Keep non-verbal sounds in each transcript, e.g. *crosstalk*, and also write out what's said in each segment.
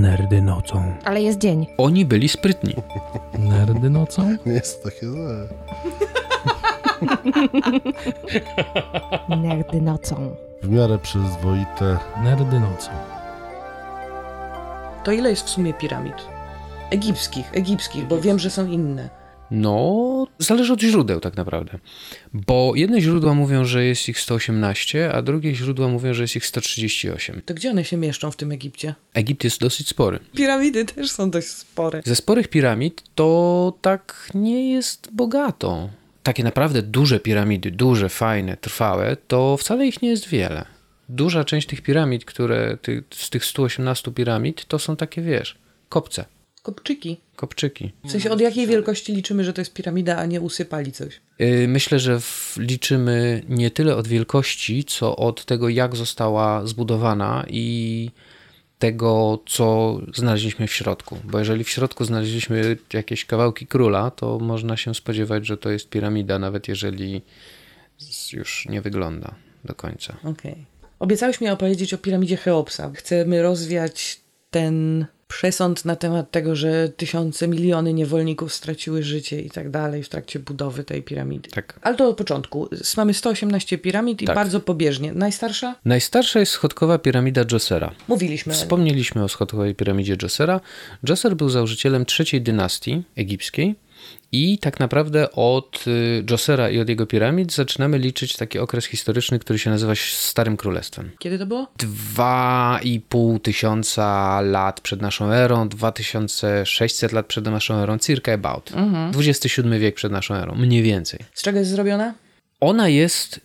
Nerdy nocą. Ale jest dzień. Oni byli sprytni. Nerdy nocą? *laughs* Nie jest takie złe. *laughs* Nerdy nocą. W miarę przyzwoite. Nerdy nocą. To ile jest w sumie piramid? Egipskich, egipskich, bo wiem, że są inne. No, zależy od źródeł tak naprawdę. Bo jedne źródła mówią, że jest ich 118, a drugie źródła mówią, że jest ich 138. To gdzie one się mieszczą w tym Egipcie? Egipt jest dosyć spory. Piramidy też są dość spore. Ze sporych piramid to tak nie jest bogato. Takie naprawdę duże piramidy, duże, fajne, trwałe, to wcale ich nie jest wiele. Duża część tych piramid, które ty, z tych 118 piramid, to są takie, wiesz, kopce, Kopczyki. kopczyki. W sensie od jakiej wielkości liczymy, że to jest piramida, a nie usypali coś? Yy, Myślę, że liczymy nie tyle od wielkości, co od tego, jak została zbudowana i tego, co znaleźliśmy w środku. Bo jeżeli w środku znaleźliśmy jakieś kawałki króla, to można się spodziewać, że to jest piramida, nawet jeżeli już nie wygląda do końca. Okej. Obiecałeś mi opowiedzieć o piramidzie Cheopsa. Chcemy rozwiać ten przesąd na temat tego, że tysiące, miliony niewolników straciły życie i tak dalej w trakcie budowy tej piramidy. Tak. Ale to od początku. Mamy 118 piramid i Tak. bardzo pobieżnie. Najstarsza? Najstarsza jest schodkowa piramida Dżosera. Mówiliśmy. o. Wspomnieliśmy o schodkowej piramidzie Dżosera. Dżoser był założycielem trzeciej dynastii egipskiej i tak naprawdę od y, Dżosera i od jego piramid zaczynamy liczyć taki okres historyczny, który się nazywa Starym Królestwem. Kiedy to było? Dwa i pół tysiąca lat przed naszą erą, 2600 lat przed naszą erą, circa about. XXVII wiek przed naszą erą, mniej więcej. Z czego jest zrobiona? Ona jest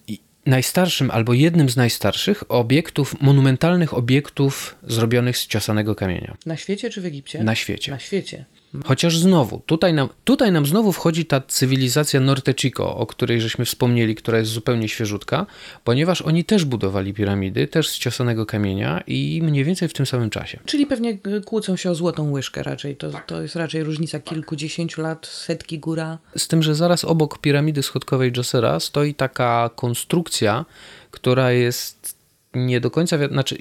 najstarszym albo jednym z najstarszych obiektów, monumentalnych obiektów zrobionych z ciosanego kamienia Na świecie czy w Egipcie? na świecie. Na świecie. Chociaż znowu, tutaj nam, tutaj nam znowu wchodzi ta cywilizacja Norte Chico, o której żeśmy wspomnieli, która jest zupełnie świeżutka, ponieważ oni też budowali piramidy, też z ciosanego kamienia i mniej więcej w tym samym czasie. Czyli pewnie y, kłócą się o złotą łyżkę raczej. To, to jest raczej różnica kilkudziesięciu lat, setki góra. Z tym, że zaraz obok piramidy schodkowej Dżosera stoi taka konstrukcja, która jest nie do końca, znaczy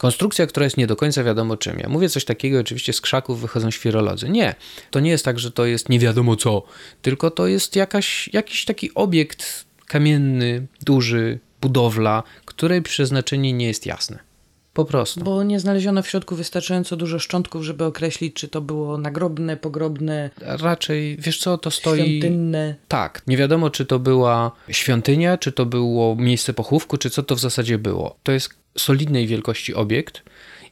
konstrukcja, która jest nie do końca wiadomo czym. Ja mówię coś takiego, oczywiście z krzaków wychodzą świrolodzy. Nie, to nie jest tak, że to jest nie wiadomo co, tylko to jest jakaś, jakiś taki obiekt kamienny, duży, budowla, której przeznaczenie nie jest jasne. Po prostu. Bo nie znaleziono w środku wystarczająco dużo szczątków, żeby określić, czy to było nagrobne, pogrobne, Raczej, wiesz co, to stoi... świątynne. Tak, nie wiadomo, czy to była świątynia, czy to było miejsce pochówku, czy co to w zasadzie było. To jest solidnej wielkości obiekt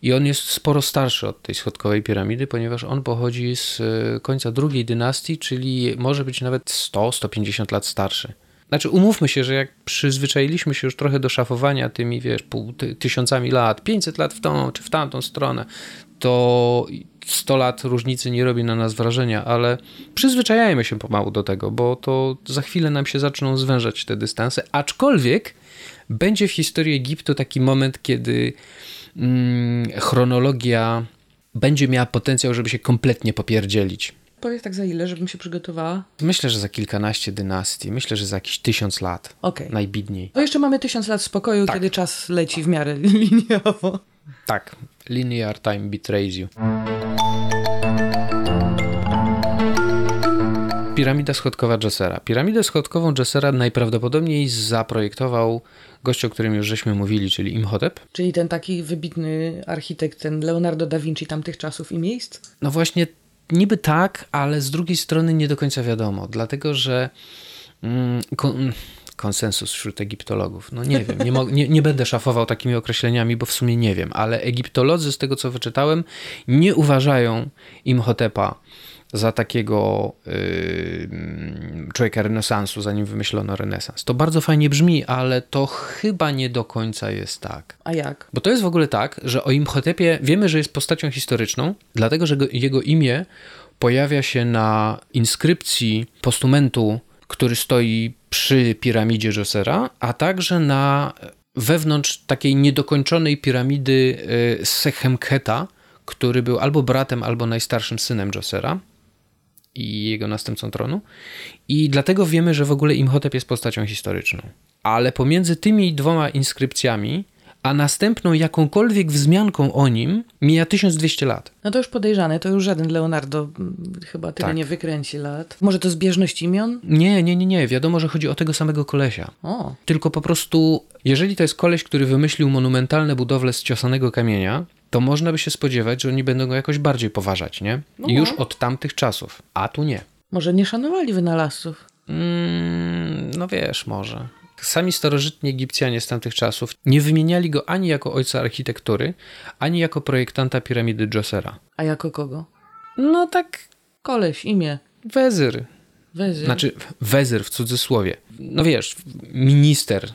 i on jest sporo starszy od tej schodkowej piramidy, ponieważ on pochodzi z e, końca drugiej dynastii, czyli może być nawet 100-150 lat starszy. Znaczy, umówmy się, że jak przyzwyczailiśmy się już trochę do szafowania tymi, wiesz, pół, ty, tysiącami lat, 500 lat w tą czy w tamtą stronę, to 100 lat różnicy nie robi na nas wrażenia, ale przyzwyczajajmy się pomału do tego, bo to za chwilę nam się zaczną zwężać te dystanse, aczkolwiek będzie w historii Egiptu taki moment, kiedy mm, chronologia będzie miała potencjał, żeby się kompletnie popierdzielić. Powiedz tak za ile, żebym się przygotowała? Myślę, że za kilkanaście dynastii, myślę, że za jakieś tysiąc lat, Okej. najbidniej. To jeszcze mamy tysiąc lat spokoju, Tak. kiedy czas leci w miarę *laughs* liniowo. Tak, linear time betrays you. Piramida schodkowa Dżesera. Piramidę schodkową Dżesera najprawdopodobniej zaprojektował gość, o którym już żeśmy mówili, czyli Imhotep. Czyli ten taki wybitny architekt, ten Leonardo da Vinci tamtych czasów i miejsc? No właśnie, niby tak, ale z drugiej strony nie do końca wiadomo, dlatego że mm, kon, konsensus wśród egiptologów, no nie wiem, nie, nie, nie będę szafował takimi określeniami, bo w sumie nie wiem, ale egiptolodzy, z tego co wyczytałem, nie uważają Imhotepa za takiego yy, człowieka renesansu, zanim wymyślono renesans. To bardzo fajnie brzmi, ale to chyba nie do końca jest tak. A jak? Bo to jest w ogóle tak, że o Imhotepie wiemy, że jest postacią historyczną, dlatego że go, jego imię pojawia się na inskrypcji postumentu, który stoi przy piramidzie Dżosera, a także na wewnątrz takiej niedokończonej piramidy y, Sechemkheta, który był albo bratem, albo najstarszym synem Dżosera i jego następcą tronu. I dlatego wiemy, że w ogóle Imhotep jest postacią historyczną. Ale pomiędzy tymi dwoma inskrypcjami a następną jakąkolwiek wzmianką o nim mija 1200 lat. No to już podejrzane, to już żaden Leonardo mm, chyba tyle Tak. nie wykręci lat. Może to zbieżność imion? Nie, nie, nie, nie. Wiadomo, że chodzi o tego samego kolesia. O, Tylko po prostu, jeżeli to jest koleś, który wymyślił monumentalne budowle z ciosanego kamienia, to można by się spodziewać, że oni będą go jakoś bardziej poważać, nie? No. I już od tamtych czasów. A tu nie. może nie szanowali wynalazców. Mm, no wiesz, może. Sami starożytni Egipcjanie z tamtych czasów nie wymieniali go ani jako ojca architektury, ani jako projektanta piramidy Djosera. A jako kogo? No tak, Koleś, imię, wezyr. wezy. Znaczy, wezyr w cudzysłowie. No wiesz, minister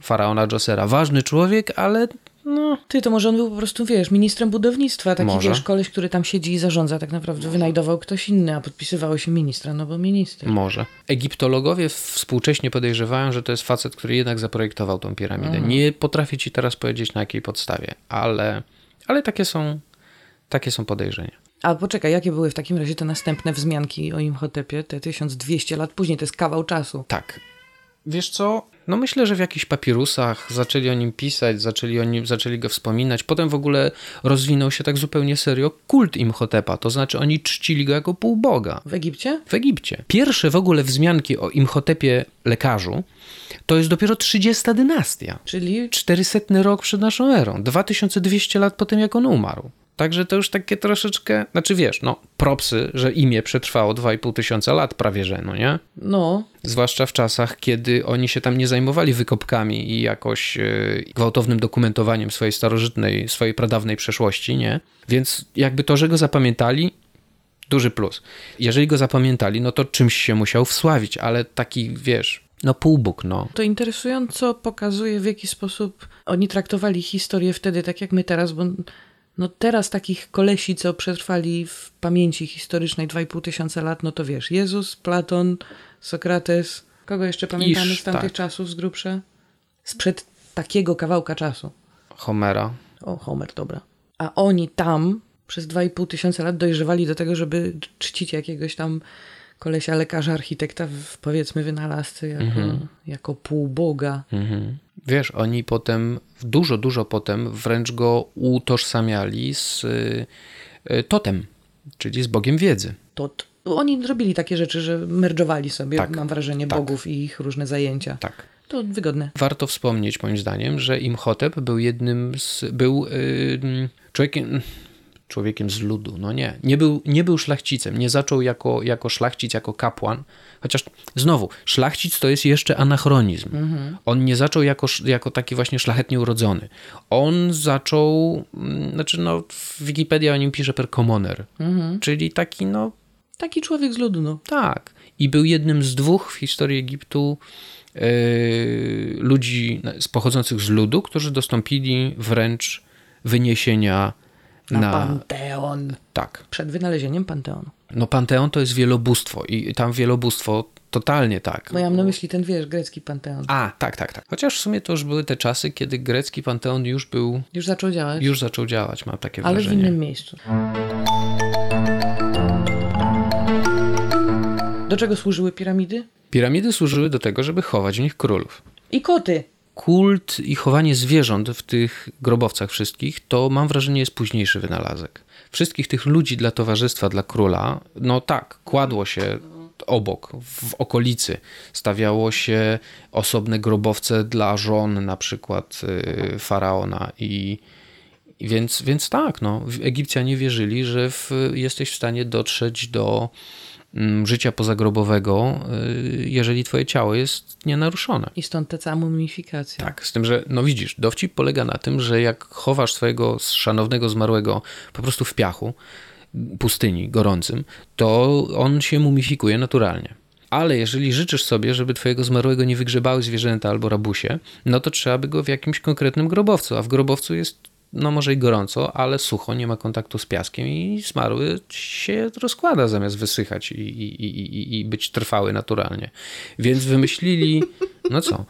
faraona Djosera. Ważny człowiek, ale no, Ty, to może on był po prostu, wiesz, ministrem budownictwa. Taki, Może. wiesz, koleś, który tam siedzi i zarządza. Tak naprawdę wynajdował ktoś inny, a podpisywało się ministra, no bo minister. Może. Egiptologowie współcześnie podejrzewają, że to jest facet, który jednak zaprojektował tą piramidę. Nie potrafię ci teraz powiedzieć na jakiej podstawie, ale, ale takie, są, takie są podejrzenia. A poczekaj, jakie były w takim razie te następne wzmianki o Imhotepie, te 1200 lat później, to jest kawał czasu. Tak. Wiesz co? No myślę, że w jakichś papirusach zaczęli o nim pisać, zaczęli, o nim, zaczęli go wspominać. Potem w ogóle rozwinął się tak zupełnie serio kult Imhotepa, to znaczy oni czcili go jako półboga. W Egipcie? w Egipcie. Pierwsze w ogóle wzmianki o Imhotepie lekarzu to jest dopiero 30 dynastia. Czyli 400 rok przed naszą erą, 2200 lat po tym, jak on umarł. Także to już takie troszeczkę, znaczy wiesz, no propsy, że imię przetrwało 2,5 tysiąca lat prawie, że no nie? no, Zwłaszcza w czasach, kiedy oni się tam nie zajmowali wykopkami i jakoś e, gwałtownym dokumentowaniem swojej starożytnej, swojej pradawnej przeszłości, nie? Więc jakby to, że go zapamiętali, duży plus. Jeżeli go zapamiętali, no to czymś się musiał wsławić, ale taki, wiesz, no półbóg, no. to interesująco pokazuje, w jaki sposób oni traktowali historię wtedy, tak jak my teraz, bo no teraz takich kolesi, co przetrwali w pamięci historycznej 2,5 tysiąca lat, no to wiesz, Jezus, Platon, Sokrates, kogo jeszcze pamiętamy Iż, z tamtych tak. czasów z grubsza? Sprzed takiego kawałka czasu. Homera. O, Homer, dobra. A oni tam przez 2,5 tysiąca lat dojrzewali do tego, żeby czcić jakiegoś tam kolesia, lekarza, architekta, powiedzmy wynalazcy, jako, jako półboga. Mhm. Wiesz, oni potem, dużo, dużo potem wręcz go utożsamiali z y, y, totem, czyli z Bogiem wiedzy. To t- oni robili takie rzeczy, że merdżowali sobie, Tak, mam wrażenie, tak. bogów i ich różne zajęcia. Tak. To wygodne. Warto wspomnieć, moim zdaniem, że Imhotep był jednym z. był y, człowiekiem. Człowiekiem z ludu, no nie. Nie był, nie był szlachcicem, nie zaczął jako, jako szlachcic, jako kapłan. Chociaż znowu, szlachcic to jest jeszcze anachronizm. On nie zaczął jako, jako taki właśnie szlachetnie urodzony. On zaczął, mm, znaczy no, w Wikipedii o nim pisze per commoner, czyli taki no Taki człowiek z ludu, no. tak. I był jednym z dwóch w historii Egiptu yy, ludzi pochodzących z ludu, którzy dostąpili wręcz wyniesienia Na, na. Panteon. Tak. Przed wynalezieniem Panteonu. No Panteon to jest wielobóstwo i tam wielobóstwo totalnie tak. Bo ja mam na myśli ten, wiesz, grecki Panteon. A, tak, tak, tak. Chociaż w sumie to już były te czasy, kiedy grecki Panteon już był, Już zaczął działać, już zaczął działać, mam takie ale w wrażenie. innym miejscu. Do czego służyły piramidy? Piramidy służyły do tego, żeby chować w nich królów. I koty. Kult i chowanie zwierząt w tych grobowcach wszystkich, to mam wrażenie jest późniejszy wynalazek. Wszystkich tych ludzi dla towarzystwa, dla króla, no tak, kładło się obok, w okolicy. Stawiało się osobne grobowce dla żon, na przykład y, faraona i więc, więc tak, no, Egipcjanie wierzyli, że w, jesteś w stanie dotrzeć do życia pozagrobowego, y, jeżeli twoje ciało jest nienaruszone. I stąd ta cała mumifikacja. Tak, z tym, że no widzisz, dowcip polega na tym, że jak chowasz swojego szanownego zmarłego po prostu w piachu, pustyni, gorącym, to on się mumifikuje naturalnie. Ale jeżeli życzysz sobie, żeby twojego zmarłego nie wygrzebały zwierzęta albo rabusie, no to trzeba by go w jakimś konkretnym grobowcu, a w grobowcu jest no może i gorąco, ale sucho, nie ma kontaktu z piaskiem i zmarły się rozkłada zamiast wysychać i, i, i, i- być trwały naturalnie. Więc wymyślili, no co,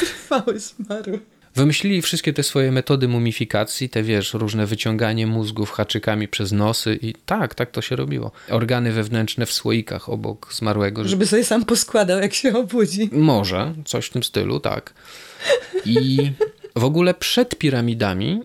Trwały zmarł. Wymyślili wszystkie te swoje metody mumifikacji, te wiesz, różne wyciąganie mózgów haczykami przez nosy i tak, tak to się robiło. Organy wewnętrzne w słoikach obok zmarłego. Żeby sobie sam poskładał, jak się obudzi. Może, coś w tym stylu, tak. I W ogóle przed piramidami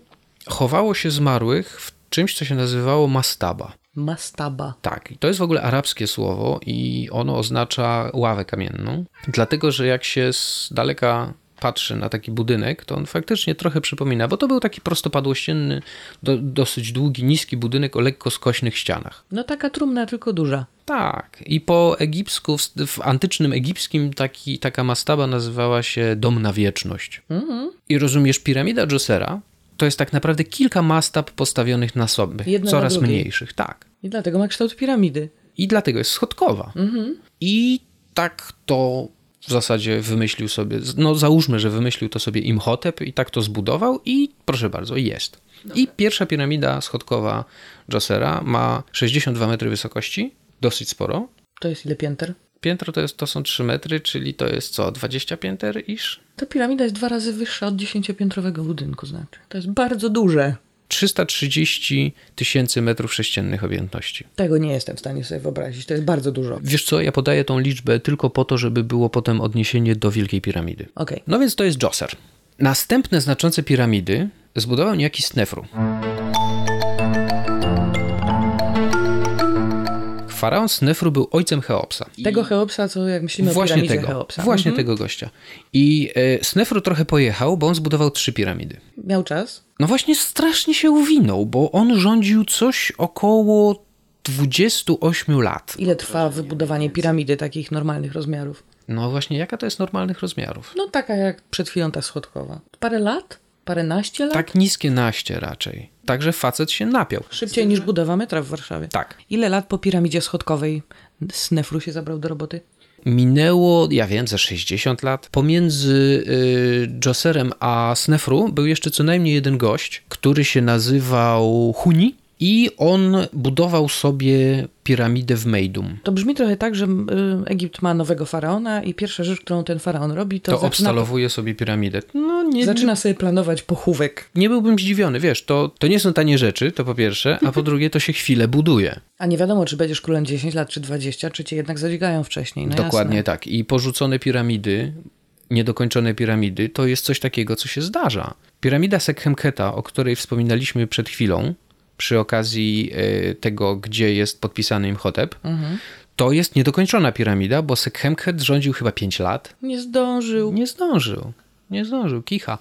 chowało się zmarłych w czymś, co się nazywało mastaba. Mastaba. Tak, i to jest w ogóle arabskie słowo i ono oznacza ławę kamienną, dlatego że jak się z daleka patrzy na taki budynek, to on faktycznie trochę przypomina, bo to był taki prostopadłościenny, do, dosyć długi, niski budynek o lekko skośnych ścianach. No taka trumna, tylko duża. Tak, i po egipsku, w, w antycznym egipskim taki, taka mastaba nazywała się dom na wieczność. I rozumiesz, piramida Dżosera to jest tak naprawdę kilka mastab postawionych na sobie, Jedna na coraz drugiej. mniejszych, tak. I dlatego ma kształt piramidy. I dlatego jest schodkowa. I tak to w zasadzie wymyślił sobie, no załóżmy, że wymyślił to sobie Imhotep i tak to zbudował i proszę bardzo, jest. I pierwsza piramida schodkowa Dżosera ma 62 metry wysokości, dosyć sporo. To jest ile pięter? Piętro to, jest, to są 3 metry, czyli to jest co, 20 pięter iż? Ta piramida jest dwa razy wyższa od dziesięciopiętrowego budynku, znaczy. To jest bardzo duże. 330 tysięcy metrów sześciennych objętości. Tego nie jestem w stanie sobie wyobrazić. To jest bardzo dużo. Wiesz co, ja podaję tą liczbę tylko po to, żeby było potem odniesienie do Wielkiej Piramidy. Okej. No więc to jest Djoser. Następne znaczące piramidy zbudował niejaki Snefru. Faraon Snefru był ojcem Cheopsa. I Tego Cheopsa, co jak myślimy o właśnie piramidzie tego, Cheopsa. właśnie Mhm. tego gościa. I e, Snefru trochę pojechał, bo on zbudował trzy piramidy. Miał czas? No właśnie strasznie się uwinął, bo on rządził coś około 28 lat. Ile trwa wybudowanie piramidy takich normalnych rozmiarów? No właśnie, jaka to jest normalnych rozmiarów? No taka jak przed chwilą ta schodkowa. Parę lat? Paręnaście lat? Tak niskie naście raczej. Także facet się napiął. Szybciej niż budowa metra w Warszawie. Tak. Ile lat po piramidzie schodkowej Snefru się zabrał do roboty? Minęło, ja wiem, ze 60 lat. Pomiędzy y, Dżoserem a Snefru był jeszcze co najmniej jeden gość, który się nazywał Huni i on budował sobie piramidę w Meidum. To brzmi trochę tak, że y, Egipt ma nowego faraona i pierwsza rzecz, którą ten faraon robi, to, To zaczyna, obstalowuje sobie piramidę. No nie, zaczyna sobie planować pochówek. nie byłbym zdziwiony, wiesz, to, to nie są tanie rzeczy, to po pierwsze, a po *laughs* drugie to się chwilę buduje. A nie wiadomo, czy będziesz królem 10 lat, czy 20, czy cię jednak zadźgają wcześniej. No Dokładnie jasne. tak. I porzucone piramidy, niedokończone piramidy, to jest coś takiego, co się zdarza. Piramida Sekhemketa, o której wspominaliśmy przed chwilą, przy okazji e, tego, gdzie jest podpisany Imhotep, to jest niedokończona piramida, bo Sekhemket rządził chyba 5 lat. Nie zdążył. Nie zdążył. Nie zdążył, kicha.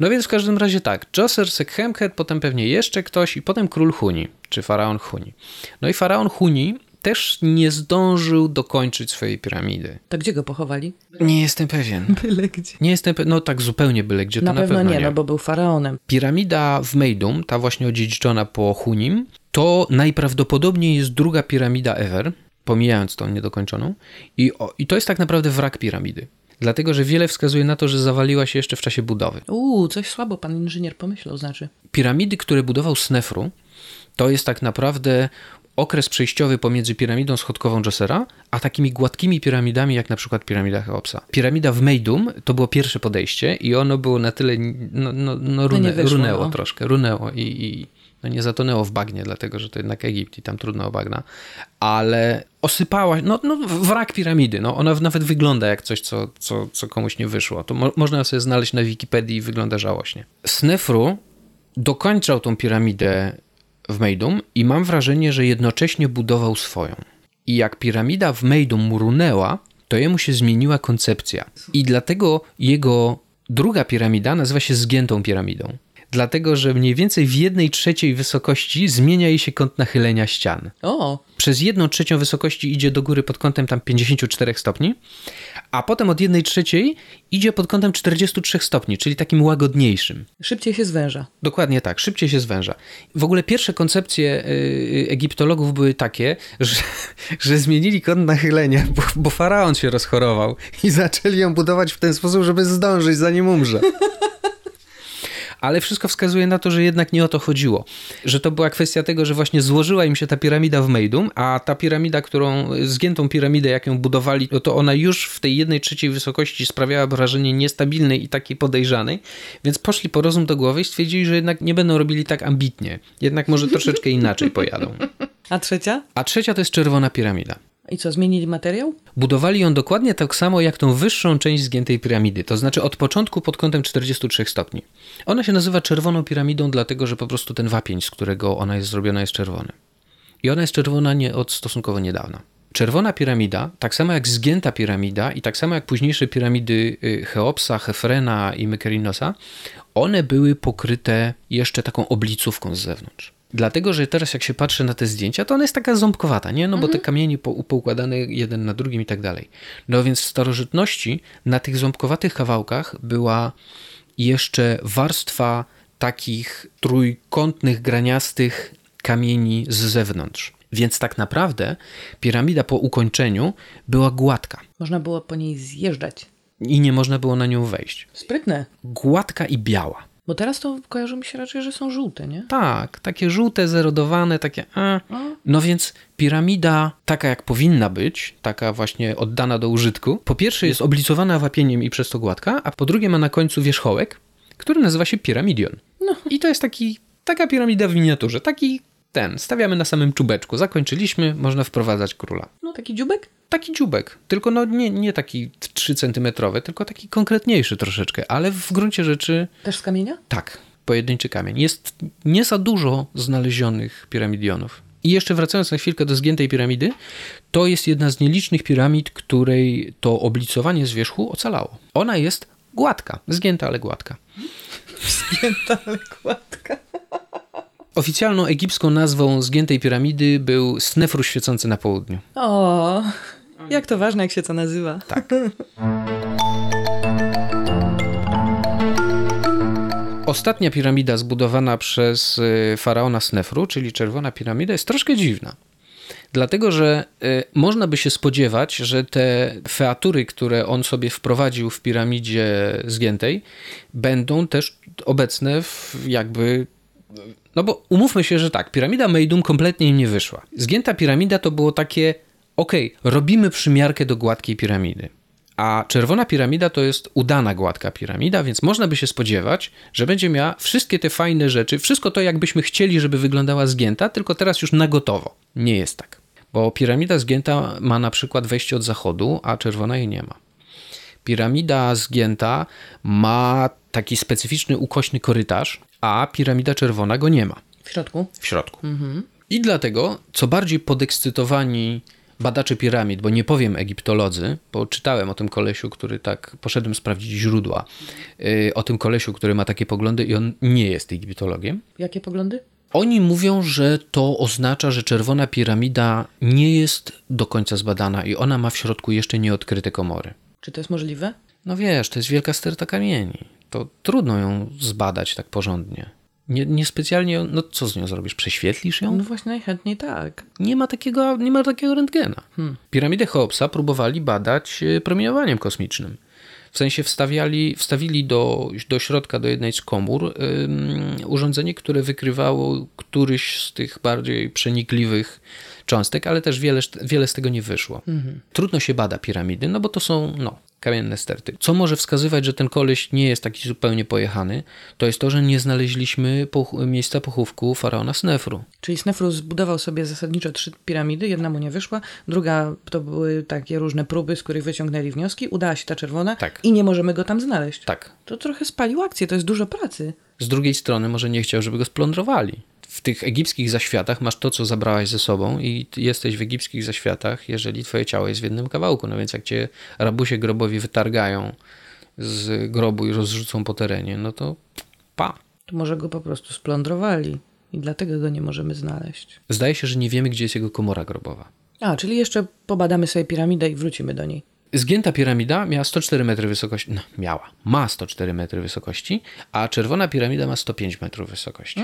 No więc w każdym razie tak, Djoser, Sekhemket, potem pewnie jeszcze ktoś i potem król Huni, czy faraon Huni. No i faraon Huni też nie zdążył dokończyć swojej piramidy. To gdzie go pochowali? Nie jestem pewien. *laughs* Byle gdzie. Nie jestem pewien, no tak zupełnie byle gdzie, to Na, na, pewno, nie, no bo był faraonem. Piramida w Meidum, ta właśnie odziedziczona po Hunim, to najprawdopodobniej jest druga piramida ever, pomijając tą niedokończoną. I, o, I to jest tak naprawdę wrak piramidy. Dlatego, że wiele wskazuje na to, że zawaliła się jeszcze w czasie budowy. Uuu, coś słabo pan inżynier pomyślał, znaczy. Piramidy, które budował Snefru, to jest tak naprawdę okres przejściowy pomiędzy piramidą schodkową Dżosera, a takimi gładkimi piramidami, jak na przykład piramida Cheopsa. Piramida w Meidum to było pierwsze podejście i ono było na tyle, no, no, no, rune, wyszło, runęło no. troszkę, runęło i, i no nie zatonęło w bagnie, dlatego, że to jednak Egipt i tam trudno o bagna, ale osypała, no, no wrak piramidy, no ona nawet wygląda jak coś, co, co, co komuś nie wyszło. To mo można sobie znaleźć na Wikipedii i wygląda żałośnie. Snefru dokończał tą piramidę w Meidum i mam wrażenie, że jednocześnie budował swoją. I jak piramida w Meidum mu runęła, to jemu się zmieniła koncepcja. I dlatego jego druga piramida nazywa się zgiętą piramidą. Dlatego, że mniej więcej w jednej trzeciej wysokości zmienia jej się kąt nachylenia ścian. O, Przez jedną trzecią wysokości idzie do góry pod kątem tam 54 stopni, a potem od jednej trzeciej idzie pod kątem 43 stopni, czyli takim łagodniejszym. szybciej się zwęża. Dokładnie tak, szybciej się zwęża. W ogóle pierwsze koncepcje y, egiptologów były takie, że, *laughs* że zmienili kąt nachylenia, bo, bo faraon się rozchorował i zaczęli ją budować w ten sposób, żeby zdążyć zanim umrze. *laughs* Ale wszystko wskazuje na to, że jednak nie o to chodziło. Że to była kwestia tego, że właśnie złożyła im się ta piramida w Meidum, a ta piramida, którą, zgiętą piramidę, jak ją budowali, no to ona już w tej jednej trzeciej wysokości sprawiała wrażenie niestabilnej i takiej podejrzanej, więc poszli po rozum do głowy i stwierdzili, że jednak nie będą robili tak ambitnie. Jednak może troszeczkę inaczej pojadą. A trzecia? A trzecia to jest czerwona piramida. I co, zmienili materiał? Budowali ją dokładnie tak samo jak tą wyższą część zgiętej piramidy, to znaczy od początku pod kątem 43 stopni. Ona się nazywa czerwoną piramidą, dlatego że po prostu ten wapień, z którego ona jest zrobiona, jest czerwony. I ona jest czerwona nie od stosunkowo niedawna. Czerwona piramida, tak samo jak zgięta piramida i tak samo jak późniejsze piramidy y, Cheopsa, Hefrena i Mykerinosa, one były pokryte jeszcze taką oblicówką z zewnątrz. Dlatego, że teraz jak się patrzy na te zdjęcia, to ona jest taka ząbkowata, nie? No bo te kamienie po, poukładane jeden na drugim i tak dalej. No więc w starożytności na tych ząbkowatych kawałkach była jeszcze warstwa takich trójkątnych, graniastych kamieni z zewnątrz. Więc tak naprawdę piramida po ukończeniu była gładka Można było po niej zjeżdżać. i nie można było na nią wejść. Sprytne. Gładka i biała. Bo teraz to kojarzy mi się raczej, że są żółte, nie? Tak, takie żółte, zerodowane, takie. A. No więc piramida, taka jak powinna być, taka właśnie oddana do użytku, po pierwsze jest oblicowana wapieniem i przez to gładka, a po drugie ma na końcu wierzchołek, który nazywa się piramidion. No. I to jest taki, taka piramida w miniaturze, taki ten, stawiamy na samym czubeczku. Zakończyliśmy, można wprowadzać króla. No, taki dziubek? Taki dziubek, tylko no nie, nie taki 3 centymetrowy, tylko taki konkretniejszy troszeczkę, ale w gruncie rzeczy Też z kamienia? tak, pojedynczy kamień. Jest nie za dużo znalezionych piramidionów. I jeszcze wracając na chwilkę do zgiętej piramidy, to jest jedna z nielicznych piramid, której to oblicowanie z wierzchu ocalało. Ona jest gładka, zgięta, ale gładka. *laughs* Zgięta, ale gładka. Oficjalną egipską nazwą zgiętej piramidy był Snefru świecący na południu. O, jak to ważne, jak się to nazywa. Tak. *laughs* Ostatnia piramida zbudowana przez y, faraona Snefru, czyli czerwona piramida, jest troszkę dziwna. Dlatego, że y, można by się spodziewać, że te featury, które on sobie wprowadził w piramidzie zgiętej, będą też obecne w jakby. No bo umówmy się, że tak, piramida Meidum kompletnie im nie wyszła. Zgięta piramida to było takie, okej, robimy przymiarkę do gładkiej piramidy. A czerwona piramida to jest udana gładka piramida, więc można by się spodziewać, że będzie miała wszystkie te fajne rzeczy, wszystko to jakbyśmy chcieli, żeby wyglądała zgięta, tylko teraz już na gotowo. Nie jest tak. Bo piramida zgięta ma na przykład wejście od zachodu, a czerwona jej nie ma. Piramida zgięta ma taki specyficzny ukośny korytarz, a piramida czerwona go nie ma W środku. w środku. I dlatego, co bardziej podekscytowani badacze piramid, bo nie powiem egiptolodzy, bo czytałem o tym kolesiu, który tak, poszedłem sprawdzić źródła, yy, o tym kolesiu, który ma takie poglądy i on nie jest egiptologiem. Jakie poglądy? Oni mówią, że to oznacza, że czerwona piramida nie jest do końca zbadana i ona ma w środku jeszcze nieodkryte komory. Czy to jest możliwe? No wiesz, to jest wielka sterta kamieni. To trudno ją zbadać tak porządnie. Nie, niespecjalnie, no co z nią zrobisz? Prześwietlisz ją? No właśnie, najchętniej tak. Nie ma takiego, nie ma takiego rentgena. Piramidę Cheopsa próbowali badać e, promieniowaniem kosmicznym. W sensie wstawiali, wstawili do, do środka, do jednej z komór ym, urządzenie, które wykrywało któryś z tych bardziej przenikliwych cząstek, ale też wiele, wiele z tego nie wyszło. Trudno się bada piramidy, no bo to są no, kamienne sterty. Co może wskazywać, że ten koleś nie jest taki zupełnie pojechany, to jest to, że nie znaleźliśmy poch- miejsca pochówku faraona Snefru. Czyli Snefru zbudował sobie zasadniczo trzy piramidy, jedna mu nie wyszła, druga to były takie różne próby, z których wyciągnęli wnioski, udała się ta czerwona Tak. i nie możemy go tam znaleźć. Tak, To trochę spalił akcję, to jest dużo pracy. Z drugiej strony może nie chciał, żeby go splądrowali. W tych egipskich zaświatach masz to, co zabrałaś ze sobą i jesteś w egipskich zaświatach, jeżeli twoje ciało jest w jednym kawałku. No więc jak cię rabusie grobowi wytargają z grobu i rozrzucą po terenie, no to pa. To może go po prostu splądrowali i dlatego go nie możemy znaleźć. Zdaje się, że nie wiemy, gdzie jest jego komora grobowa. A, czyli jeszcze pobadamy sobie piramidę i wrócimy do niej. Zgięta piramida miała 104 metry wysokości. No, miała. Ma 104 metry wysokości, a czerwona piramida ma 105 metrów wysokości.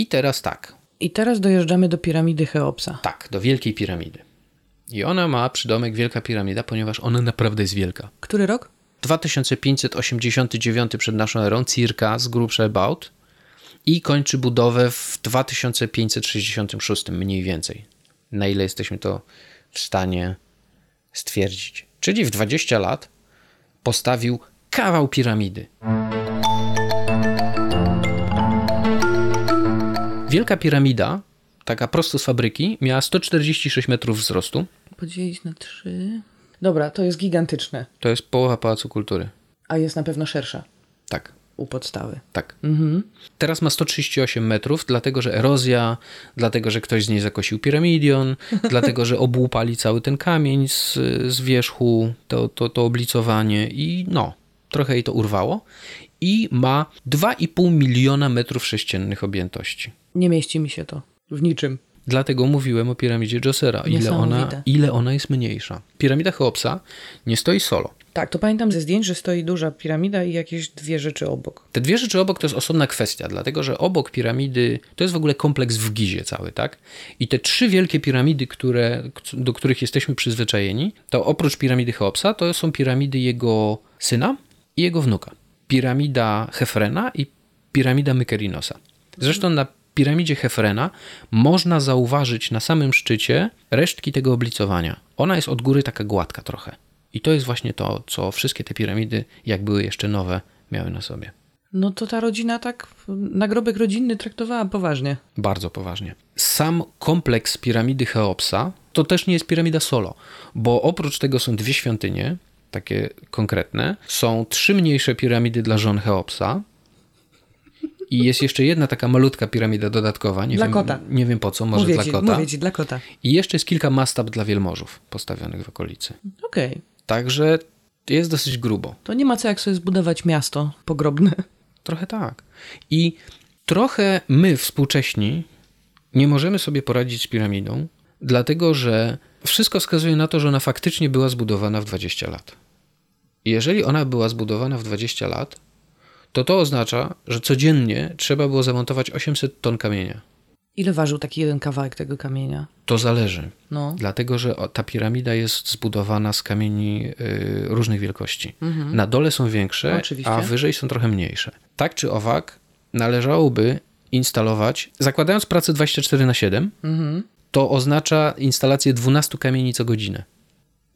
I teraz tak. I teraz dojeżdżamy do piramidy Cheopsa. Tak, do Wielkiej Piramidy. I ona ma przydomek Wielka Piramida, ponieważ ona naprawdę jest wielka. Który rok? 2589 przed naszą erą, circa z grubsza about, i kończy budowę w 2566 mniej więcej. Na ile jesteśmy to w stanie stwierdzić. Czyli w 20 lat postawił kawał piramidy. Wielka piramida, taka prosto z fabryki, miała 146 metrów wzrostu. podzielić na trzy. Dobra, to jest gigantyczne. To jest połowa Pałacu Kultury. A jest na pewno szersza Tak, u podstawy. tak. Teraz ma 138 metrów, dlatego że erozja, dlatego że ktoś z niej zakosił piramidion, *laughs* dlatego że obłupali cały ten kamień z, z wierzchu, to, to, to oblicowanie i no, trochę jej to urwało. I ma 2,5 miliona metrów sześciennych objętości. Nie mieści mi się to w niczym. Dlatego mówiłem o piramidzie Josera, ile ona, ile ona jest mniejsza. Piramida Cheopsa nie stoi solo. Tak, to pamiętam ze zdjęć, że stoi duża piramida i jakieś dwie rzeczy obok. Te dwie rzeczy obok to jest osobna kwestia, dlatego że obok piramidy to jest w ogóle kompleks w Gizie cały, tak? I te trzy wielkie piramidy, które, do których jesteśmy przyzwyczajeni, to oprócz piramidy Cheopsa, to są piramidy jego syna i jego wnuka. Piramida Hefrena i piramida Mykerinosa. Zresztą na piramidzie Hefrena można zauważyć na samym szczycie resztki tego oblicowania. Ona jest od góry taka gładka trochę. I to jest właśnie to, co wszystkie te piramidy, jak były jeszcze nowe, miały na sobie. No to ta rodzina tak nagrobek rodzinny traktowała poważnie. Bardzo poważnie. Sam kompleks piramidy Cheopsa to też nie jest piramida solo, bo oprócz tego są dwie świątynie, takie konkretne. Są trzy mniejsze piramidy dla żon Cheopsa. I jest jeszcze jedna taka malutka piramida dodatkowa. Nie Dla wiem, kota. Nie wiem po co, może mówię dla ci, kota. mówię ci, dla kota. I jeszcze jest kilka mastab dla wielmożów postawionych w okolicy. Okej, Także jest dosyć grubo. to nie ma co jak sobie zbudować miasto pogrobne. Trochę tak. I trochę my, współcześni, nie możemy sobie poradzić z piramidą, dlatego że wszystko wskazuje na to, że ona faktycznie była zbudowana w 20 lat. Jeżeli ona była zbudowana w 20 lat, to to oznacza, że codziennie trzeba było zamontować 800 ton kamienia. Ile ważył taki jeden kawałek tego kamienia? To zależy, No, dlatego że ta piramida jest zbudowana z kamieni y, różnych wielkości. Na dole są większe, Oczywiście. a wyżej są trochę mniejsze. Tak czy owak, należałoby instalować, zakładając pracę 24 na 7, to oznacza instalację 12 kamieni co godzinę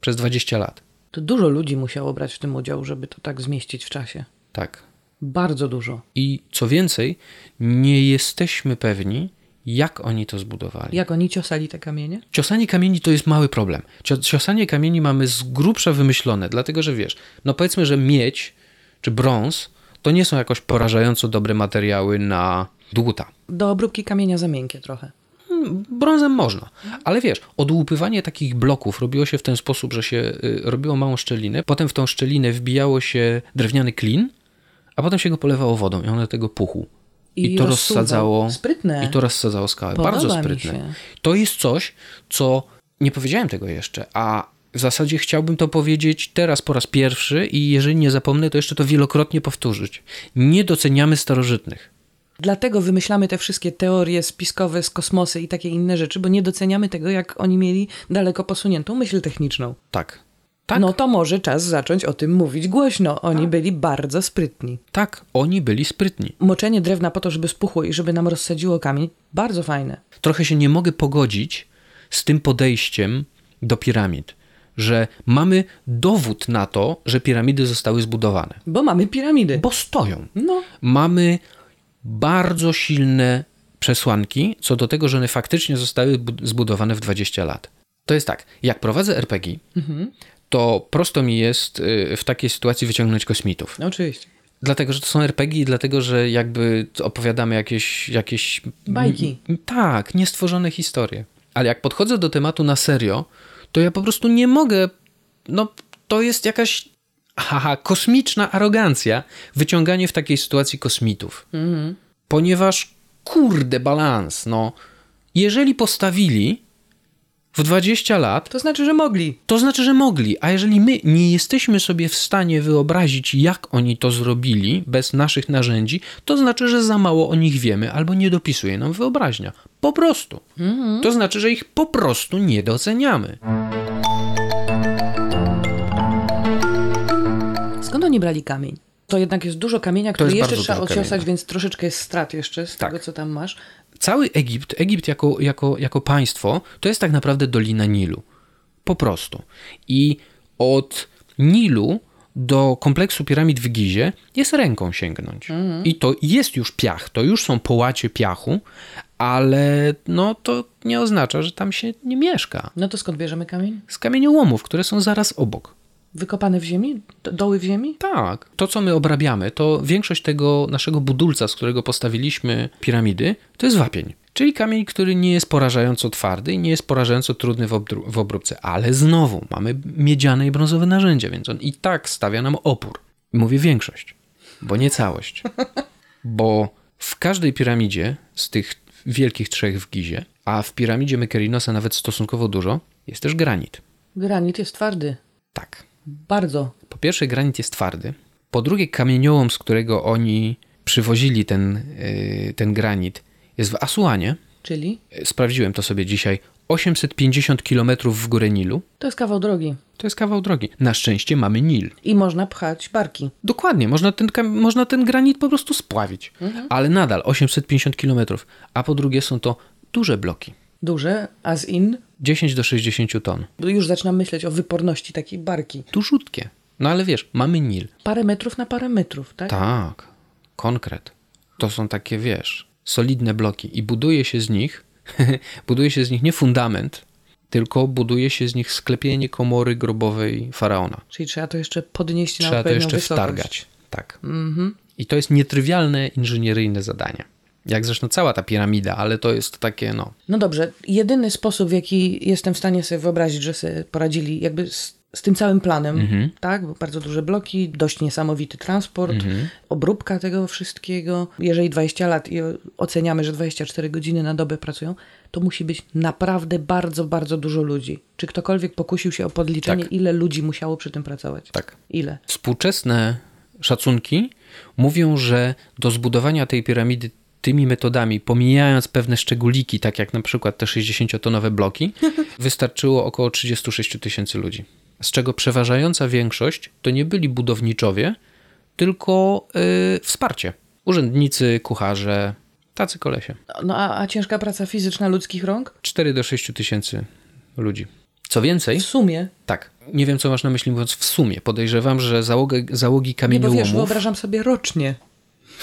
przez 20 lat. to dużo ludzi musiało brać w tym udział, żeby to tak zmieścić w czasie. Tak. Bardzo dużo. I co więcej, nie jesteśmy pewni, jak oni to zbudowali. Jak oni ciosali te kamienie? Ciosanie kamieni to jest mały problem. Cio- Ciosanie kamieni mamy z grubsza wymyślone, dlatego że wiesz, no powiedzmy, że miedź czy brąz to nie są jakoś porażająco dobre materiały na dłuta. Do obróbki kamienia za miękkie trochę. Brązem można, ale wiesz, odłupywanie takich bloków robiło się w ten sposób, że się y, robiło małą szczelinę, potem w tą szczelinę wbijało się drewniany klin, a potem się go polewało wodą i on do tego puchł. I, I to rozsuwał. rozsadzało. Sprytne. I to rozsadzało skałę. Podoba Bardzo sprytne. To jest coś, co nie powiedziałem tego jeszcze, a w zasadzie chciałbym to powiedzieć teraz po raz pierwszy i jeżeli nie zapomnę, to jeszcze to wielokrotnie powtórzyć. Nie doceniamy starożytnych. Dlatego wymyślamy te wszystkie teorie spiskowe z kosmosy i takie inne rzeczy, bo nie doceniamy tego, jak oni mieli daleko posuniętą myśl techniczną. Tak. Tak, No to może czas zacząć o tym mówić głośno. Oni byli bardzo sprytni. tak, oni byli sprytni. Moczenie drewna po to, żeby spuchło i żeby nam rozsadziło kamień, bardzo fajne. Trochę się nie mogę pogodzić z tym podejściem do piramid, że mamy dowód na to, że piramidy zostały zbudowane. Bo mamy piramidy. Bo stoją. No, mamy bardzo silne przesłanki co do tego, że one faktycznie zostały bu- zbudowane w 20 lat. To jest tak, jak prowadzę RPG, to prosto mi jest y, w takiej sytuacji wyciągnąć kosmitów. no oczywiście. Dlatego, że to są RPG i dlatego, że jakby opowiadamy jakieś... jakieś Bajki. Tak, niestworzone historie. Ale jak podchodzę do tematu na serio, to ja po prostu nie mogę... No, to jest jakaś... Haha, kosmiczna arogancja wyciąganie w takiej sytuacji kosmitów. Ponieważ, kurde, balans, no. Jeżeli postawili w 20 lat, To znaczy, że mogli. to znaczy, że mogli. A jeżeli my nie jesteśmy sobie w stanie wyobrazić, jak oni to zrobili bez naszych narzędzi, to znaczy, że za mało o nich wiemy albo nie dopisuje nam wyobraźnia. Po prostu. To znaczy, że ich po prostu nie doceniamy. Skąd oni brali kamień? To jednak jest dużo kamienia, który jeszcze trzeba ociosać, kamienia. więc troszeczkę jest strat jeszcze z Tak. tego, co tam masz. Cały Egipt, Egipt jako, jako, jako państwo, to jest tak naprawdę Dolina Nilu. Po prostu. I od Nilu do kompleksu piramid w Gizie jest ręką sięgnąć. I to jest już piach, to już są połacie piachu, ale no to nie oznacza, że tam się nie mieszka. No to skąd bierzemy kamień? Z kamieniołomów, które są zaraz obok. Wykopane w ziemi? Do- Doły w ziemi? Tak. To, co my obrabiamy, to większość tego naszego budulca, z którego postawiliśmy piramidy, to jest wapień. Czyli kamień, który nie jest porażająco twardy i nie jest porażająco trudny w, w obróbce. Ale znowu mamy miedziane i brązowe narzędzia, więc on i tak stawia nam opór. Mówię większość, bo nie całość. *laughs* Bo w każdej piramidzie z tych wielkich trzech w Gizie, a w piramidzie Mykerinosa nawet stosunkowo dużo, jest też granit. Granit jest twardy. Tak. Bardzo. Po pierwsze, granit jest twardy. Po drugie, kamieniołom, z którego oni przywozili ten, yy, ten granit, jest w Asuanie. Czyli? Yy, Sprawdziłem to sobie dzisiaj. 850 km w górę Nilu. To jest kawał drogi. To jest kawał drogi. Na szczęście mamy Nil. I można pchać barki. Dokładnie, można ten, można ten granit po prostu spławić. Ale nadal 850 km. A po drugie, są to duże bloki. Duże, as in. 10 do 60 ton. Już zaczynam myśleć o wyporności takiej barki. Dużutkie. No ale wiesz, mamy Nil. Parę metrów na parę metrów, tak? Tak, konkret. To są takie, wiesz, solidne bloki i buduje się z nich, *laughs* buduje się z nich nie fundament, tylko buduje się z nich sklepienie komory grobowej faraona. Czyli trzeba to jeszcze podnieść na Trzeba to odpowiednią jeszcze wysokość. Wtargać. Tak. I to jest nietrywialne inżynieryjne zadanie. Jak zresztą cała ta piramida, ale to jest takie, no. No dobrze, jedyny sposób, w jaki jestem w stanie sobie wyobrazić, że sobie poradzili jakby z, z tym całym planem, Mhm. tak? Bo bardzo duże bloki, dość niesamowity transport, Mhm. obróbka tego wszystkiego. Jeżeli 20 lat i oceniamy, że 24 godziny na dobę pracują, to musi być naprawdę bardzo, bardzo dużo ludzi. Czy ktokolwiek pokusił się o podliczenie, Tak. ile ludzi musiało przy tym pracować? Tak. Ile? Współczesne szacunki mówią, że do zbudowania tej piramidy tymi metodami, pomijając pewne szczególiki, tak jak na przykład te 60-tonowe bloki, *laughs* wystarczyło około 36 tysięcy ludzi. Z czego przeważająca większość to nie byli budowniczowie, tylko yy, wsparcie. Urzędnicy, kucharze, tacy kolesie. No a, a ciężka praca fizyczna ludzkich rąk? 4 do 6 tysięcy ludzi. Co więcej, W sumie. tak, nie wiem co masz na myśli mówiąc w sumie, podejrzewam, że załogę, załogi Nie, bo kamieniołomów... wiesz, wyobrażam sobie rocznie.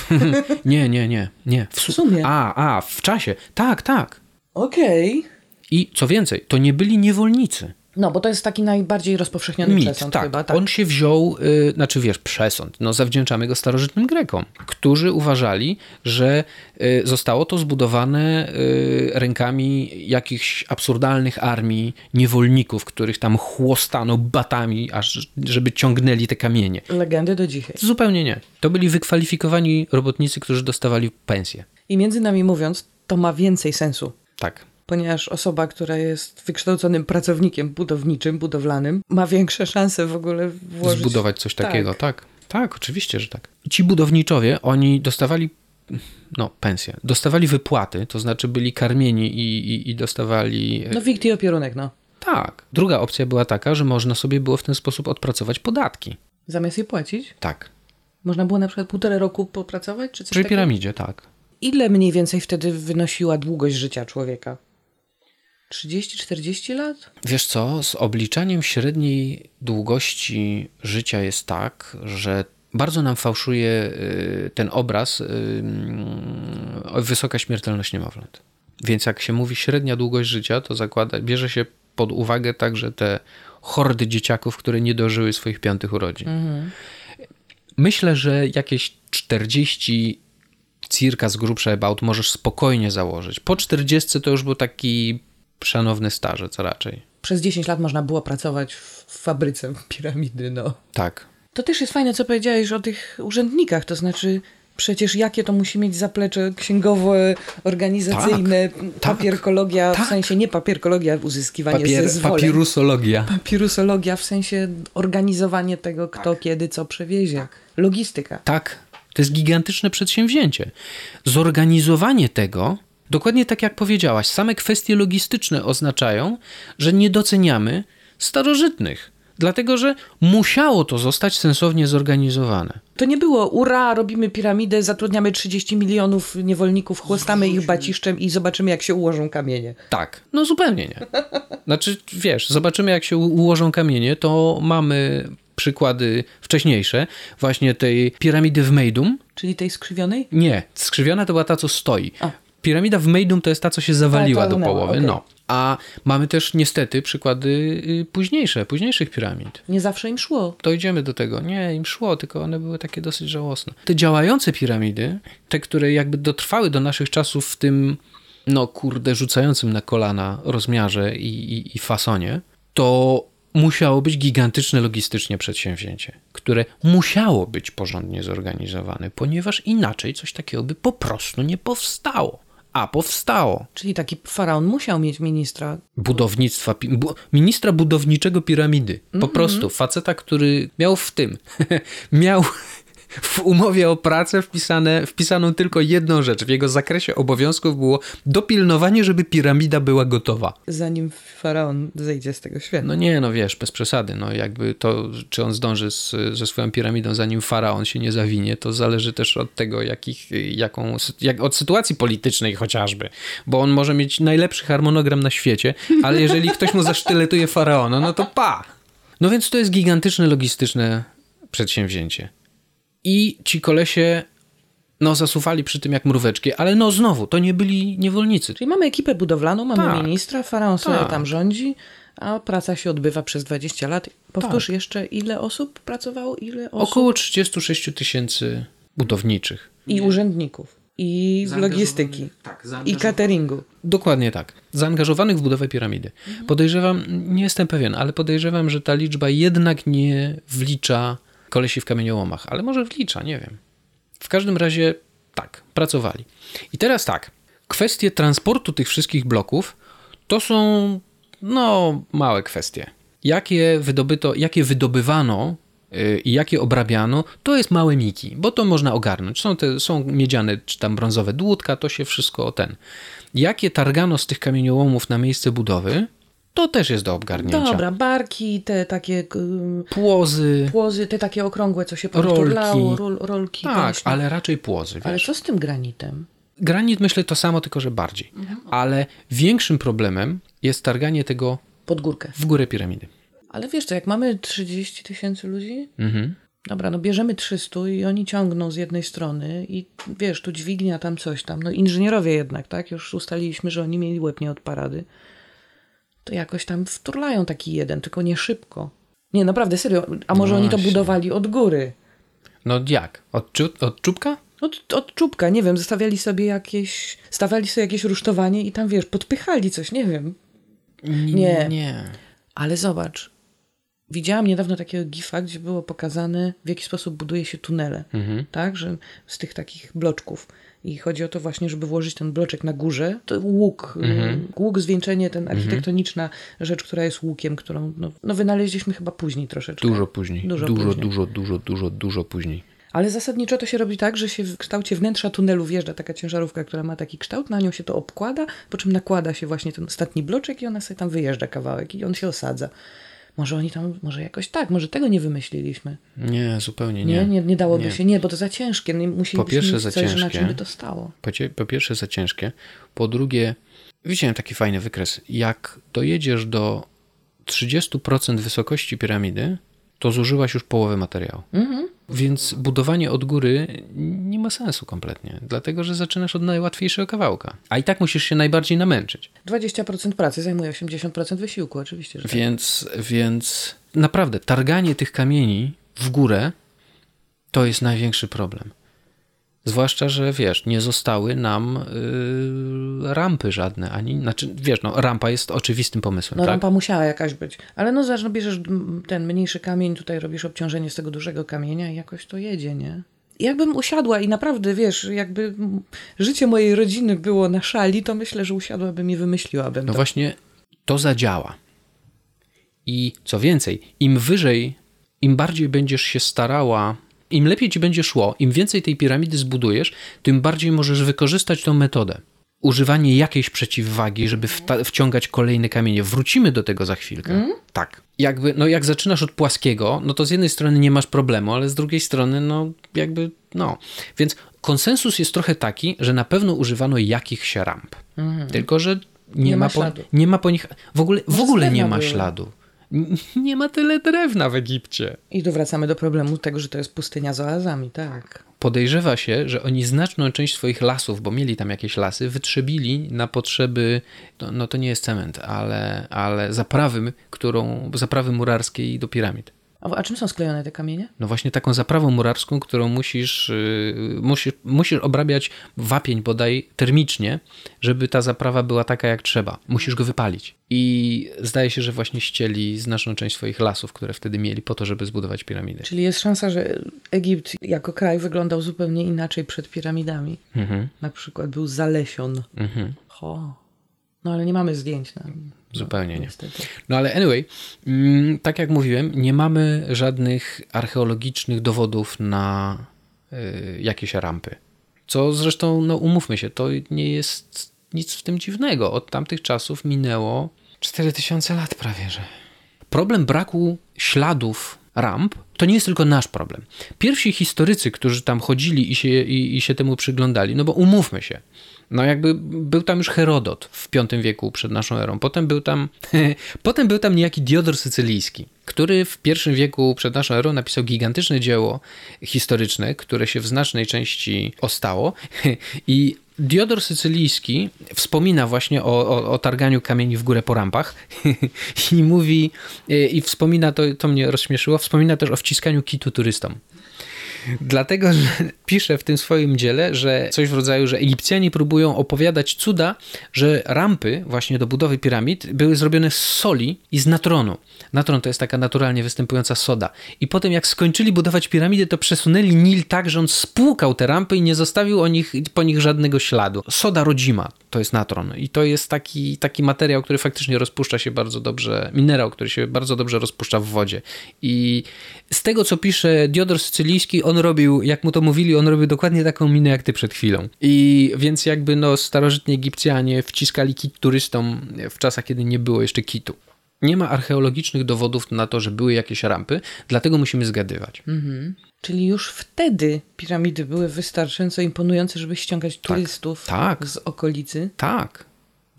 *laughs* Nie, nie, nie, nie. W, su- W sumie. A, a, w czasie. Tak, tak. Okej. I co więcej, to nie byli niewolnicy. No, bo to jest taki najbardziej rozpowszechniony Mit, przesąd tak. chyba, tak? On się wziął, y, znaczy wiesz, przesąd. No zawdzięczamy go starożytnym Grekom, którzy uważali, że y, zostało to zbudowane y, rękami jakichś absurdalnych armii niewolników, których tam chłostano batami, aż żeby ciągnęli te kamienie. Legendy do dzisiaj. Zupełnie nie. To byli wykwalifikowani robotnicy, którzy dostawali pensję. I między nami mówiąc, to ma więcej sensu. Tak. Ponieważ osoba, która jest wykształconym pracownikiem budowniczym, budowlanym, ma większe szanse w ogóle włożyć... zbudować coś Tak. takiego. Tak. tak, oczywiście, że tak. Ci budowniczowie, oni dostawali no, pensję, dostawali wypłaty, to znaczy byli karmieni i, i, i dostawali... No wikt i opierunek, no. Tak. Druga opcja była taka, że można sobie było w ten sposób odpracować podatki. Zamiast je płacić, Tak. można było na przykład półtora roku popracować, czy coś Przy takiego? piramidzie, tak. Ile mniej więcej wtedy wynosiła długość życia człowieka? 30-40 lat? Wiesz co, z obliczaniem średniej długości życia jest tak, że bardzo nam fałszuje y, ten obraz y, y, wysoka śmiertelność niemowląt. Więc jak się mówi średnia długość życia, to zakłada, bierze się pod uwagę także te hordy dzieciaków, które nie dożyły swoich piątych urodzin. Myślę, że jakieś 40 circa z grubsza about możesz spokojnie założyć. Po 40 to już był taki szanowny starzec raczej. Przez 10 lat można było pracować w w fabryce piramidy, no. Tak. To też jest fajne, co powiedziałeś o tych urzędnikach, to znaczy przecież jakie to musi mieć zaplecze księgowe, organizacyjne, tak, papierkologia, w tak. sensie nie papierkologia, uzyskiwanie Papier, zezwoleń. papirusologia. Papirusologia w sensie organizowanie tego, kto kiedy co przewiezie. Logistyka. Tak, to jest gigantyczne przedsięwzięcie. Zorganizowanie tego, dokładnie tak jak powiedziałaś, same kwestie logistyczne oznaczają, że nie doceniamy starożytnych, dlatego że musiało to zostać sensownie zorganizowane. To nie było ura, robimy piramidę, zatrudniamy 30 milionów niewolników, chłostamy ich baciszczem i zobaczymy jak się ułożą kamienie. Tak, no zupełnie nie. Znaczy, wiesz, zobaczymy jak się ułożą kamienie, to mamy przykłady wcześniejsze, właśnie tej piramidy w Meidum. Czyli tej skrzywionej? Nie, skrzywiona to była ta, co stoi. A. Piramida w Meidum to jest ta, co się zawaliła Ta, ta do połowy. okej. No. A mamy też niestety przykłady y, późniejsze, późniejszych piramid. Nie zawsze im szło. Dojdziemy do tego. Nie, im szło, tylko one były takie dosyć żałosne. Te działające piramidy, te, które jakby dotrwały do naszych czasów w tym, no kurde, rzucającym na kolana rozmiarze i, i, i fasonie, to musiało być gigantyczne logistycznie przedsięwzięcie, które musiało być porządnie zorganizowane, ponieważ inaczej coś takiego by po prostu nie powstało. A powstało Czyli taki faraon musiał mieć ministra. budownictwa, bu, ministra budowniczego piramidy. Po prostu faceta, który miał w tym, *laughs* miał w umowie o pracę wpisane, wpisaną tylko jedną rzecz. W jego zakresie obowiązków było dopilnowanie, żeby piramida była gotowa. Zanim faraon zejdzie z tego świata. No nie, no wiesz, bez przesady. No jakby to, czy on zdąży z, ze swoją piramidą, zanim faraon się nie zawinie, to zależy też od tego, jakich, jaką, jak, od sytuacji politycznej chociażby. Bo on może mieć najlepszy harmonogram na świecie, ale jeżeli ktoś mu zasztyletuje faraona, no to pa! No więc to jest gigantyczne logistyczne przedsięwzięcie. I ci kolesie, no zasuwali przy tym jak mróweczki, ale no znowu, to nie byli niewolnicy. Czyli mamy ekipę budowlaną, mamy Tak. ministra, faraon sobie Tak. tam rządzi, a praca się odbywa przez 20 lat. Powtórz jeszcze, ile osób pracowało, ile osób? Około 36 tysięcy budowniczych. I urzędników, i logistyki, Tak, i cateringu. Dokładnie tak. Zaangażowanych w budowę piramidy. Podejrzewam, nie jestem pewien, ale podejrzewam, że ta liczba jednak nie wlicza kolesi w kamieniołomach, ale może wlicza, nie wiem. W każdym razie tak, pracowali. I teraz tak, kwestie transportu tych wszystkich bloków to są no małe kwestie. Jakie wydobyto, jakie wydobywano yy, i jakie obrabiano, to jest małe miki, bo to można ogarnąć. Są, te, są miedziane czy tam brązowe dłutka, to się wszystko ten. Jakie targano z tych kamieniołomów na miejsce budowy, to też jest do obgarnięcia. Dobra, barki, te takie Płozy, płozy, te takie okrągłe, co się Rolki. powturlało, rol, rolki. tak, właśnie. ale raczej płozy. ale Wiesz. co z tym granitem? Granit myślę to samo, tylko że bardziej. Ale większym problemem jest targanie tego Pod górkę. w górę piramidy. Ale wiesz co, jak mamy 30 tysięcy ludzi, Mhm. dobra, no bierzemy 300 i oni ciągną z jednej strony i wiesz, tu dźwignia, tam coś tam. No inżynierowie jednak, tak? Już ustaliliśmy, że oni mieli łeb nie od parady. To jakoś tam wturlają taki jeden, tylko nie szybko. Nie, naprawdę, serio. A może No oni to budowali od góry? No jak? Od, czu- od czubka? Od, od czubka, nie wiem, zostawiali sobie jakieś, stawiali sobie jakieś rusztowanie i tam, wiesz, podpychali coś, nie wiem. Nie. Nie. Ale zobacz, widziałam niedawno takiego gifa, gdzie było pokazane, w jaki sposób buduje się tunele, Mhm. tak, że z tych takich bloczków. I chodzi o to właśnie, żeby włożyć ten bloczek na górze. To łuk, Mhm. łuk, zwieńczenie, ten architektoniczna rzecz, która jest łukiem, którą no, no wynaleźliśmy chyba później troszeczkę. Dużo później. Dużo Dużo, później. dużo, dużo, dużo, dużo później. Ale zasadniczo to się robi tak, że się w kształcie wnętrza tunelu wjeżdża taka ciężarówka, która ma taki kształt, na nią się to obkłada, po czym nakłada się właśnie ten ostatni bloczek i ona sobie tam wyjeżdża kawałek i on się osadza. Może oni tam, może jakoś tak, może tego nie wymyśliliśmy. Nie, zupełnie Nie, nie. nie, nie dałoby Nie. się, nie, bo to za ciężkie. Musielibyśmy Po pierwsze za coś, na ciężkie. czym by to stało. Po, po pierwsze za ciężkie, po drugie widziałem taki fajny wykres. Jak dojedziesz do 30% wysokości piramidy, to zużyłaś już połowę materiału. Mhm. Więc budowanie od góry nie ma sensu kompletnie, dlatego że zaczynasz od najłatwiejszego kawałka. A i tak musisz się najbardziej namęczyć. 20% pracy zajmuje 80% wysiłku, oczywiście, że tak. Więc, więc naprawdę targanie tych kamieni w górę to jest największy problem. Zwłaszcza, że wiesz, nie zostały nam yy, rampy żadne, ani, znaczy, wiesz, no, rampa jest oczywistym pomysłem, No tak? rampa musiała jakaś być. Ale no zobacz, no bierzesz ten mniejszy kamień, tutaj robisz obciążenie z tego dużego kamienia i jakoś to jedzie, nie? Jakbym usiadła i naprawdę, wiesz, jakby życie mojej rodziny było na szali, to myślę, że usiadłabym i wymyśliłabym No to. właśnie, to zadziała. I co więcej, im wyżej, im bardziej będziesz się starała, im lepiej ci będzie szło, im więcej tej piramidy zbudujesz, tym bardziej możesz wykorzystać tą metodę. Używanie jakiejś przeciwwagi, żeby wciągać kolejne kamienie. Wrócimy do tego za chwilkę. Tak. Jakby, no jak zaczynasz od płaskiego, no to z jednej strony nie masz problemu, ale z drugiej strony, no jakby, no. Więc konsensus jest trochę taki, że na pewno używano jakichś ramp. Tylko, że nie, Nie ma, ma po, nie ma po nich, w ogóle, w ogóle nie ma śladu. Nie ma tyle drewna w Egipcie. I tu wracamy do problemu tego, że to jest pustynia z oazami, tak. Podejrzewa się, że oni znaczną część swoich lasów, bo mieli tam jakieś lasy, wytrzebili na potrzeby, no, no to nie jest cement, ale, ale zaprawy, którą, zaprawy murarskiej do piramid. A, czym są sklejone te kamienie? No właśnie taką zaprawą murarską, którą musisz, yy, musisz, musisz obrabiać wapień bodaj termicznie, żeby ta zaprawa była taka jak trzeba. Musisz go wypalić. I zdaje się, że właśnie ścieli znaczną część swoich lasów, które wtedy mieli po to, żeby zbudować piramidy. Czyli jest szansa, że Egipt jako kraj wyglądał zupełnie inaczej przed piramidami. Mhm, Na przykład był zalesion. mhm. Ho. No ale nie mamy zdjęć. No. Zupełnie nie. No ale anyway, mm, tak jak mówiłem, nie mamy żadnych archeologicznych dowodów na y, jakieś rampy. Co zresztą, no umówmy się, to nie jest nic w tym dziwnego. Od tamtych czasów minęło 4000 lat prawie, że. Problem braku śladów ramp to nie jest tylko nasz problem. Pierwsi historycy, którzy tam chodzili i się, i, i się temu przyglądali, no bo umówmy się, no jakby był tam już Herodot w V wieku przed naszą erą. Potem był tam, *laughs* potem był tam niejaki Diodor Sycylijski, który w I wieku przed naszą erą napisał gigantyczne dzieło historyczne, które się w znacznej części ostało *laughs* i Diodor Sycylijski wspomina właśnie o, o, o targaniu kamieni w górę po rampach *laughs* i mówi, i wspomina, to, to mnie rozśmieszyło, wspomina też o wciskaniu kitu turystom. Dlatego, że *laughs* pisze w tym swoim dziele, że coś w rodzaju, że Egipcjanie próbują opowiadać cuda, że rampy właśnie do budowy piramid były zrobione z soli i z natronu. Natron to jest taka naturalnie występująca soda. I potem jak skończyli budować piramidy, to przesunęli Nil tak, że on spłukał te rampy i nie zostawił o nich, po nich żadnego śladu. Soda rodzima to jest natron. I to jest taki, taki materiał, który faktycznie rozpuszcza się bardzo dobrze, minerał, który się bardzo dobrze rozpuszcza w wodzie. I z tego, co pisze Diodor Sycylijski, on robił, jak mu to mówili, on robił dokładnie taką minę, jak ty przed chwilą. I więc jakby no starożytni Egipcjanie wciskali kit turystom w czasach, kiedy nie było jeszcze kitu. Nie ma archeologicznych dowodów na to, że były jakieś rampy, dlatego musimy zgadywać. Czyli już wtedy piramidy były wystarczająco imponujące, żeby ściągać turystów tak. z okolicy. Tak,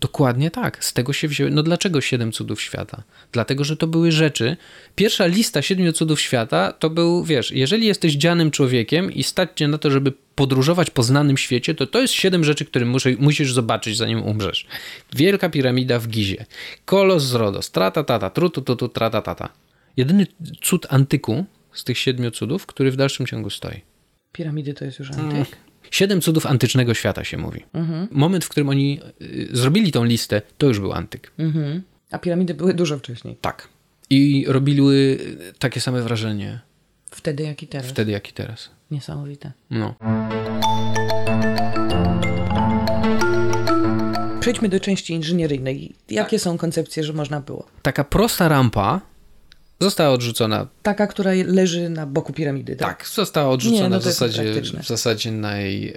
dokładnie tak. Z tego się wzięły. No dlaczego siedem cudów świata? Dlatego, że to były rzeczy. Pierwsza lista siedmiu cudów świata to był, wiesz, jeżeli jesteś dzianym człowiekiem i stać cię na to, żeby podróżować po znanym świecie, to to jest siedem rzeczy, które musi, musisz zobaczyć, zanim umrzesz. Wielka piramida w Gizie, kolos z Rodos, trutu tutu, trata tata. Jedyny cud antyku z tych siedmiu cudów, który w dalszym ciągu stoi. Piramidy to jest już antyk. Siedem cudów antycznego świata się mówi. Moment, w którym oni y, zrobili tą listę, to już był antyk. Mhm. A piramidy były dużo wcześniej. Tak. I robiły y, takie same wrażenie Wtedy jak i teraz. wtedy, jak i teraz. Niesamowite. No. Przejdźmy do części inżynieryjnej. Jakie są koncepcje, że można było? Taka prosta rampa została odrzucona. Taka, która leży na boku piramidy, tak? Tak, została odrzucona Nie, no w, zasadzie, w zasadzie naj,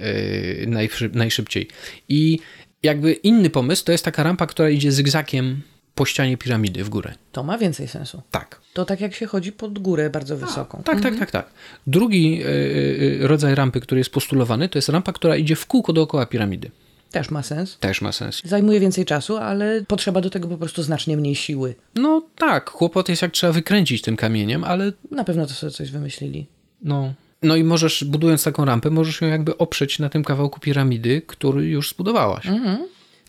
najszy- najszybciej. I jakby inny pomysł to jest taka rampa, która idzie zygzakiem po ścianie piramidy w górę. To ma więcej sensu. Tak. To tak jak się chodzi pod górę bardzo wysoką. Tak, tak, tak, tak. Drugi y, y, rodzaj rampy, który jest postulowany, to jest rampa, która idzie w kółko dookoła piramidy. Też ma sens. Też ma sens. Zajmuje więcej czasu, ale potrzeba do tego po prostu znacznie mniej siły. No tak, kłopot jest jak trzeba wykręcić tym kamieniem, ale Na pewno to sobie coś wymyślili. no. No i możesz, budując taką rampę, możesz ją jakby oprzeć na tym kawałku piramidy, który już zbudowałaś.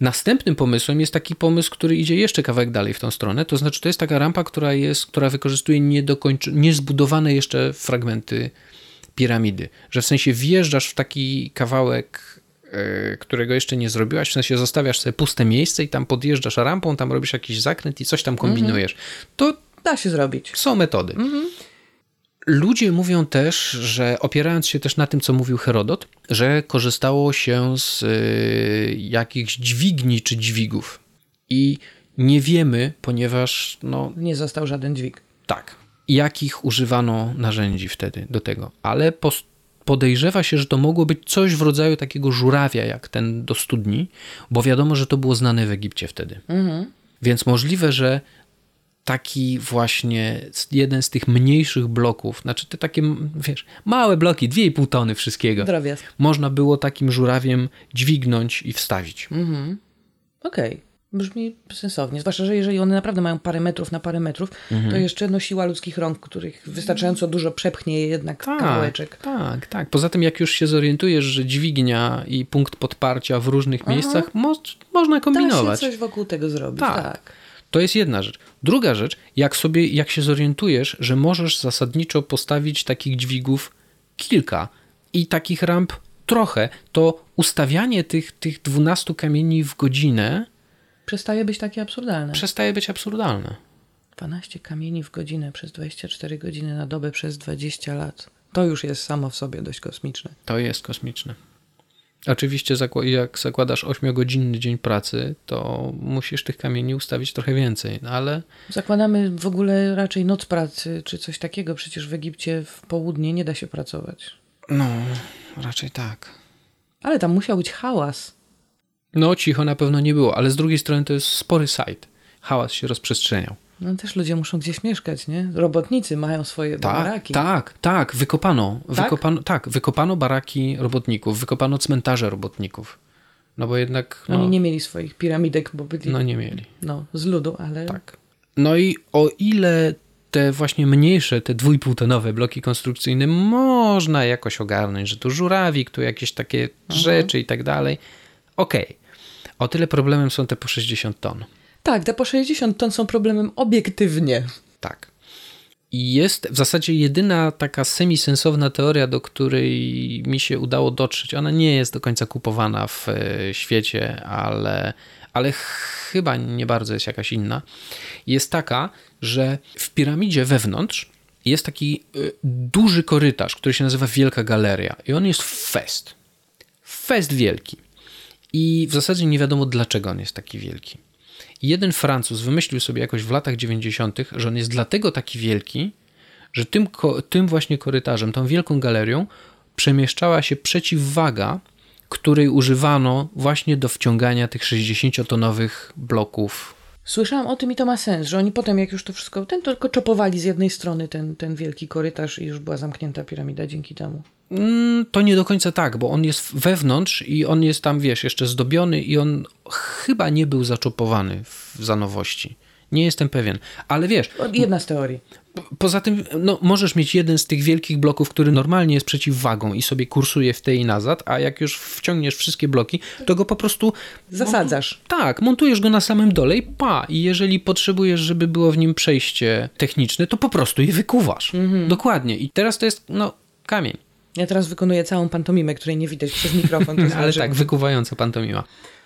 Następnym pomysłem jest taki pomysł, który idzie jeszcze kawałek dalej w tą stronę, to znaczy to jest taka rampa, która, jest, która wykorzystuje niedokończ- niezbudowane jeszcze fragmenty piramidy. Że w sensie wjeżdżasz w taki kawałek, którego jeszcze nie zrobiłaś, w sensie zostawiasz sobie puste miejsce i tam podjeżdżasz rampą, tam robisz jakiś zakręt i coś tam kombinujesz. To Da się zrobić. są metody. Ludzie mówią też, że opierając się też na tym, co mówił Herodot, że korzystało się z y, jakichś dźwigni czy dźwigów. I nie wiemy, ponieważ no Nie został żaden dźwig. tak, jakich używano narzędzi wtedy do tego, ale pos- podejrzewa się, że to mogło być coś w rodzaju takiego żurawia, jak ten do studni, bo wiadomo, że to było znane w Egipcie wtedy. Więc możliwe, że taki właśnie jeden z tych mniejszych bloków, znaczy te takie, wiesz, małe bloki, 2,5 tony wszystkiego, Drobiazg. można było takim żurawiem dźwignąć i wstawić. Okej. Brzmi sensownie, zwłaszcza, że jeżeli one naprawdę mają parę metrów na parę metrów, Mhm. to jeszcze no siła ludzkich rąk, których wystarczająco dużo przepchnie je jednak kawałeczek. tak, tak. Poza tym, jak już się zorientujesz, że dźwignia i punkt podparcia w różnych miejscach, mo można Da się kombinować. coś wokół tego zrobić, Tak. tak. To jest jedna rzecz. Druga rzecz, jak sobie, jak się zorientujesz, że możesz zasadniczo postawić takich dźwigów kilka i takich ramp trochę, to ustawianie tych, tych 12 kamieni w godzinę Przestaje być takie absurdalne. przestaje być absurdalne. 12 kamieni w godzinę przez 24 godziny na dobę przez 20 lat. To już jest samo w sobie dość kosmiczne. To jest kosmiczne. Oczywiście, jak zakładasz 8-godzinny dzień pracy, to musisz tych kamieni ustawić trochę więcej, no ale Zakładamy w ogóle raczej noc pracy czy coś takiego. Przecież w Egipcie w południe nie da się pracować. no, raczej tak. Ale tam musiał być hałas. No, cicho na pewno nie było, ale z drugiej strony to jest spory site. Hałas się rozprzestrzeniał. No też ludzie muszą gdzieś mieszkać, nie? Robotnicy mają swoje Tak, baraki. tak, tak, wykopano, Tak? wykopano, tak, wykopano baraki robotników, wykopano cmentarze robotników. No bo jednak, no, Oni nie mieli swoich piramidek, bo byli no nie mieli. no, z ludu, ale Tak. No i o ile te właśnie mniejsze, te dwójpółtonowe bloki konstrukcyjne można jakoś ogarnąć, że tu żurawik, tu jakieś takie rzeczy i tak dalej, okej. O tyle problemem są te po 60 ton. tak, te po 60 ton są problemem obiektywnie. Tak. I jest w zasadzie jedyna taka semisensowna teoria, do której mi się udało dotrzeć. Ona nie jest do końca kupowana w e, świecie, ale, ale chyba nie bardzo jest jakaś inna. Jest taka, że w piramidzie wewnątrz jest taki e, duży korytarz, który się nazywa Wielka Galeria. I on jest fest. Fest wielki. I w zasadzie nie wiadomo, dlaczego on jest taki wielki. Jeden Francuz wymyślił sobie jakoś w latach 90., że on jest dlatego taki wielki, że tym, tym właśnie korytarzem, tą wielką galerią przemieszczała się przeciwwaga, której używano właśnie do wciągania tych 60-tonowych bloków. Słyszałam o tym i to ma sens, że oni potem, jak już to wszystko, ten tylko czopowali z jednej strony ten, ten wielki korytarz i już była zamknięta piramida dzięki temu. Mm, To nie do końca tak, bo on jest wewnątrz i on jest tam, wiesz, jeszcze zdobiony i on chyba nie był zaczopowany w, za nowości. Nie jestem pewien, ale wiesz, O, Jedna z teorii. Poza tym, no, możesz mieć jeden z tych wielkich bloków, który normalnie jest przeciwwagą i sobie kursuje w tej i nazad, a jak już wciągniesz wszystkie bloki, to go po prostu. Zasadzasz. Tak, montujesz go na samym dole i pa. I jeżeli potrzebujesz, żeby było w nim przejście techniczne, to po prostu je wykuwasz. Dokładnie. I teraz to jest, no, kamień. Ja teraz wykonuję całą pantomimę, której nie widać przez mikrofon. To *laughs* Ale tak, wykuwająca pantomima.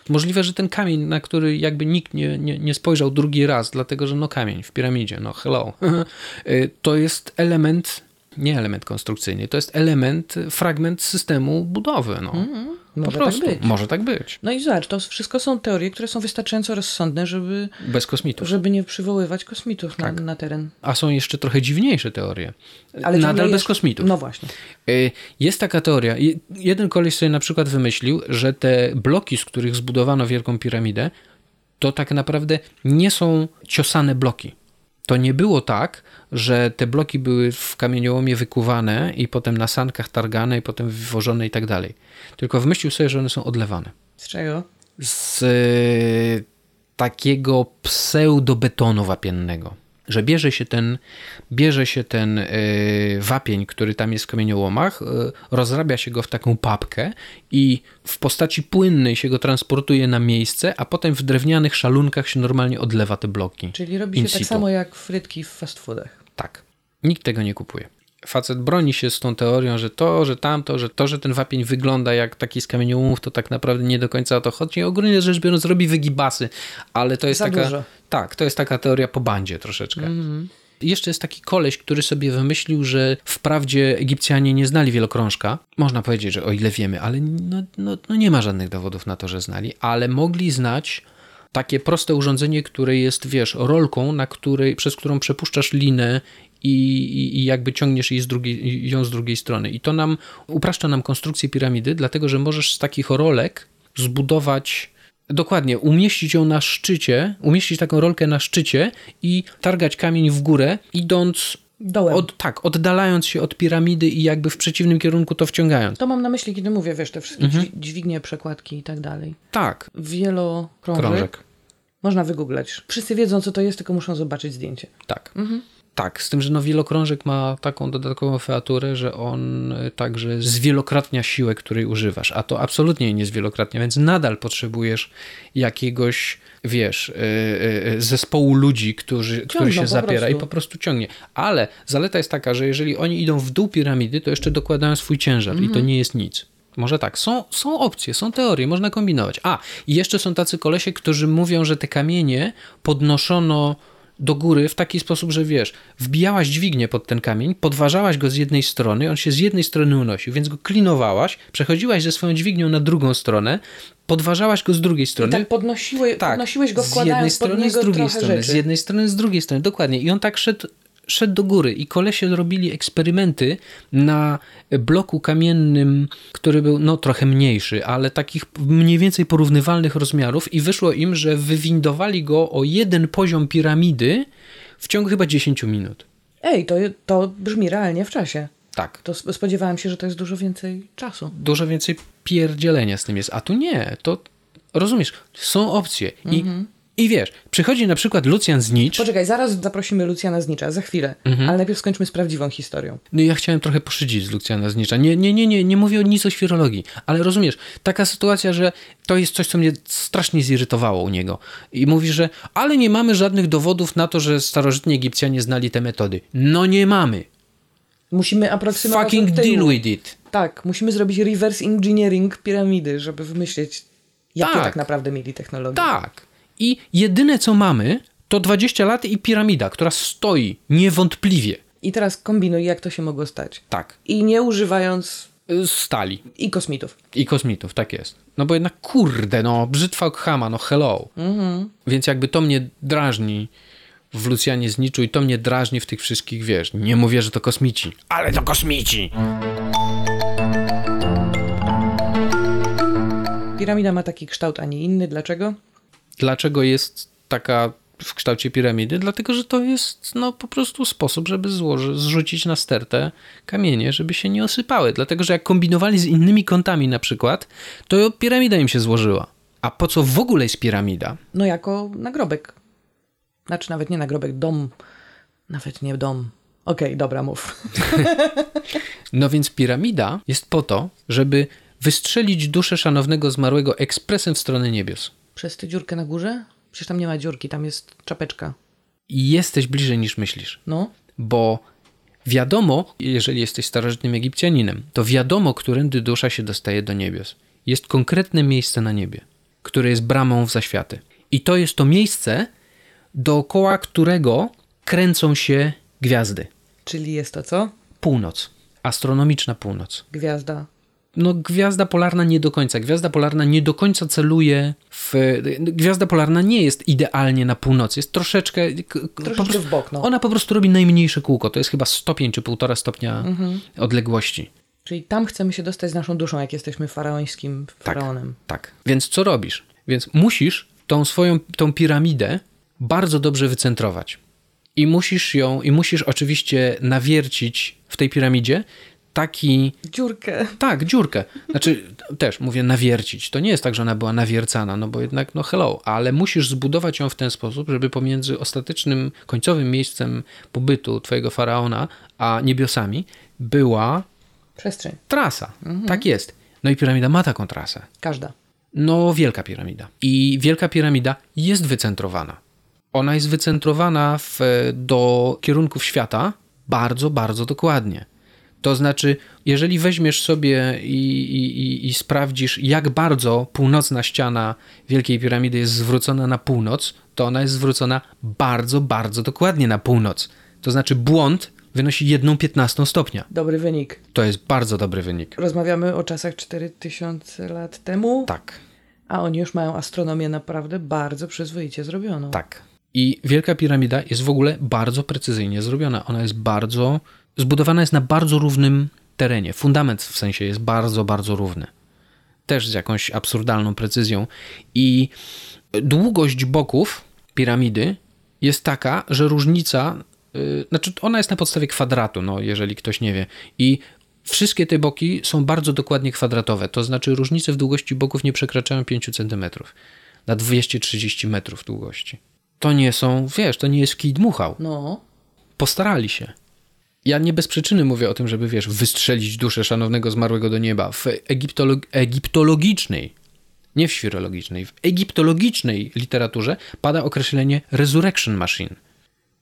Możliwe, że ten kamień, na który jakby nikt nie, nie, nie spojrzał drugi raz, dlatego że no kamień w piramidzie, no hello, *laughs* Y, to jest element, nie element konstrukcyjny, to jest element, fragment systemu budowy. No. po Może tak prostu. być. Może tak być. No i zobacz, to wszystko są teorie, które są wystarczająco rozsądne, żeby, Bez kosmitów. żeby nie przywoływać kosmitów Tak. na, na teren. A są jeszcze trochę dziwniejsze teorie. Ale Nadal bez jest- kosmitów. No właśnie. Y, Jest taka teoria. Je- Jeden koleś sobie na przykład wymyślił, że te bloki, z których zbudowano Wielką Piramidę, to tak naprawdę nie są ciosane bloki. To nie było tak, że te bloki były w kamieniołomie wykuwane i potem na sankach targane i potem wywożone i tak dalej. Tylko wymyślił sobie, że one są odlewane. Z czego? Z y, takiego pseudobetonu wapiennego. Że bierze się ten, bierze się ten y, wapień, który tam jest w kamieniołomach, y, rozrabia się go w taką papkę i w postaci płynnej się go transportuje na miejsce, a potem w drewnianych szalunkach się normalnie odlewa te bloki. Czyli robi się tak samo jak frytki w fast foodach. Tak. Nikt tego nie kupuje. Facet broni się z tą teorią, że to, że tamto, że to, że ten wapień wygląda jak taki z kamieniołomów, to tak naprawdę nie do końca o to chodzi. Ogólnie rzecz biorąc, robi wygibasy, ale to jest Za taka. dużo. Tak, to jest taka teoria po bandzie troszeczkę. I Jeszcze jest taki koleś, który sobie wymyślił, że wprawdzie Egipcjanie nie znali wielokrążka. Można powiedzieć, że o ile wiemy, ale no, no, no nie ma żadnych dowodów na to, że znali, ale mogli znać takie proste urządzenie, które jest, wiesz, rolką, na której, przez którą przepuszczasz linę i, i, jakby ciągniesz jej z drugiej, ją z drugiej strony. I to nam upraszcza nam konstrukcję piramidy, dlatego że możesz z takich rolek zbudować Dokładnie, umieścić ją na szczycie, umieścić taką rolkę na szczycie i targać kamień w górę, idąc Dołem. od, tak, oddalając się od piramidy i jakby w przeciwnym kierunku to wciągając. To mam na myśli, kiedy mówię, wiesz, te wszystkie Mhm. dźwi- dźwignie, przekładki i tak dalej. Tak, Wielokrążek. krążek. Można wygooglać. Wszyscy wiedzą, co to jest, tylko muszą zobaczyć zdjęcie. Tak. Tak, z tym, że no wielokrążek ma taką dodatkową featurę, że on y, także zwielokrotnia siłę, której używasz, a to absolutnie nie zwielokrotnia, więc nadal potrzebujesz jakiegoś, wiesz, y, y, zespołu ludzi, którzy, który Ciągną się po zapiera prostu. i po prostu ciągnie. Ale zaleta jest taka, że jeżeli oni idą w dół piramidy, to jeszcze dokładają swój ciężar i to nie jest nic. Może tak, są, są opcje, są teorie, można kombinować. A, i jeszcze są tacy kolesie, którzy mówią, że te kamienie podnoszono do góry w taki sposób, że wiesz, wbijałaś dźwignię pod ten kamień, podważałaś go z jednej strony, on się z jednej strony unosił, więc go klinowałaś, przechodziłaś ze swoją dźwignią na drugą stronę, podważałaś go z drugiej I strony. tak podnosiły, podnosiłeś go z jednej wkładając strony, z drugiej strony, rzeczy. z jednej strony, z drugiej strony, dokładnie. I on tak szedł, szedł do góry i kolesie robili eksperymenty na bloku kamiennym, który był no trochę mniejszy, ale takich mniej więcej porównywalnych rozmiarów i wyszło im, że wywindowali go o jeden poziom piramidy w ciągu chyba 10 minut. Ej, to, to brzmi realnie w czasie. Tak. To sp- spodziewałam się, że to jest dużo więcej czasu. Dużo więcej pierdzielenia z tym jest, a tu nie, to rozumiesz, są opcje Mhm. i wiesz, przychodzi na przykład Lucjan Znicz, Poczekaj, zaraz zaprosimy Lucjana Znicza, za chwilę. Mhm. Ale najpierw skończmy z prawdziwą historią. No ja chciałem trochę poszydzić z Lucjana Znicza. Nie, nie, nie, nie, nie mówię o nic o świrologii, ale rozumiesz, taka sytuacja, że to jest coś, co mnie strasznie zirytowało u niego. I mówi, że ale nie mamy żadnych dowodów na to, że starożytni Egipcjanie znali te metody. No nie mamy. Musimy aproksymować Fucking deal with it. Tak, musimy zrobić reverse engineering piramidy, żeby wymyślić, jakie tak, Tak. naprawdę mieli technologie. Tak. I jedyne co mamy, to 20 lat i piramida, która stoi niewątpliwie. I teraz kombinuj, jak to się mogło stać. Tak. I nie używając Y, Stali. i kosmitów. I kosmitów, tak jest. No bo jednak kurde, no brzytwa Okhama, no hello. Więc jakby to mnie drażni w Lucjanie Zniczu i to mnie drażni w tych wszystkich, wiesz, nie mówię, że to kosmici, ale to kosmici. Piramida ma taki kształt, a nie inny. Dlaczego? Dlaczego jest taka w kształcie piramidy? Dlatego, że to jest no po prostu sposób, żeby złoży, zrzucić na stertę kamienie, żeby się nie osypały. Dlatego, że jak kombinowali z innymi kątami na przykład, to piramida im się złożyła. A po co w ogóle jest piramida? No jako nagrobek. Znaczy nawet nie nagrobek, dom. Nawet nie dom. Okej, dobra, mów. *laughs* No więc piramida jest po to, żeby wystrzelić duszę szanownego zmarłego ekspresem w stronę niebios. Przez tę dziurkę na górze? Przecież tam nie ma dziurki, tam jest czapeczka. I jesteś bliżej niż myślisz, No, bo wiadomo, jeżeli jesteś starożytnym Egipcjaninem, to wiadomo, którędy dusza się dostaje do niebios. Jest konkretne miejsce na niebie, które jest bramą w zaświaty. I to jest to miejsce, dookoła którego kręcą się gwiazdy. czyli jest to co? Północ, astronomiczna północ. Gwiazda. No, gwiazda polarna nie do końca. Gwiazda polarna nie do końca celuje w. Gwiazda polarna nie jest idealnie na północy. Jest troszeczkę. Troszeczkę prostu- w bok, no. Ona po prostu robi najmniejsze kółko. To jest chyba stopień czy półtora stopnia odległości. Czyli tam chcemy się dostać z naszą duszą, jak jesteśmy faraońskim faraonem. Tak. Więc co robisz? Więc musisz tą swoją tą piramidę bardzo dobrze wycentrować. I musisz ją, i musisz oczywiście nawiercić w tej piramidzie taki Dziurkę. Tak, dziurkę. Znaczy, też mówię nawiercić. To nie jest tak, że ona była nawiercana, no bo jednak, no hello, ale musisz zbudować ją w ten sposób, żeby pomiędzy ostatecznym, końcowym miejscem pobytu twojego faraona, a niebiosami była Przestrzeń. trasa. Tak jest. No i piramida ma taką trasę. Każda. No, Wielka Piramida. I Wielka Piramida jest wycentrowana. Ona jest wycentrowana w, do kierunków świata bardzo, bardzo dokładnie. To znaczy, jeżeli weźmiesz sobie i, i, i, sprawdzisz, jak bardzo północna ściana Wielkiej Piramidy jest zwrócona na północ, to ona jest zwrócona bardzo, bardzo dokładnie na północ. To znaczy, błąd wynosi 1,15 stopnia. Dobry wynik. To jest bardzo dobry wynik. Rozmawiamy o czasach 4000 lat temu, Tak. a oni już mają astronomię naprawdę bardzo przyzwoicie zrobioną. Tak. I Wielka Piramida jest w ogóle bardzo precyzyjnie zrobiona. Ona jest bardzo. Zbudowana jest na bardzo równym terenie. Fundament w sensie jest bardzo, bardzo równy. Też z jakąś absurdalną precyzją. I długość boków piramidy jest taka, że różnica. Yy, znaczy, ona jest na podstawie kwadratu, no, jeżeli ktoś nie wie. I wszystkie te boki są bardzo dokładnie kwadratowe. To znaczy, różnice w długości boków nie przekraczają 5 cm. na 230 metrów długości. To nie są, wiesz, to nie jest kij dmuchał. No. Postarali się. Ja nie bez przyczyny mówię o tym, żeby, wiesz, wystrzelić duszę szanownego zmarłego do nieba. W egiptolog egiptologicznej, nie w świrologicznej, w egiptologicznej literaturze pada określenie resurrection machine.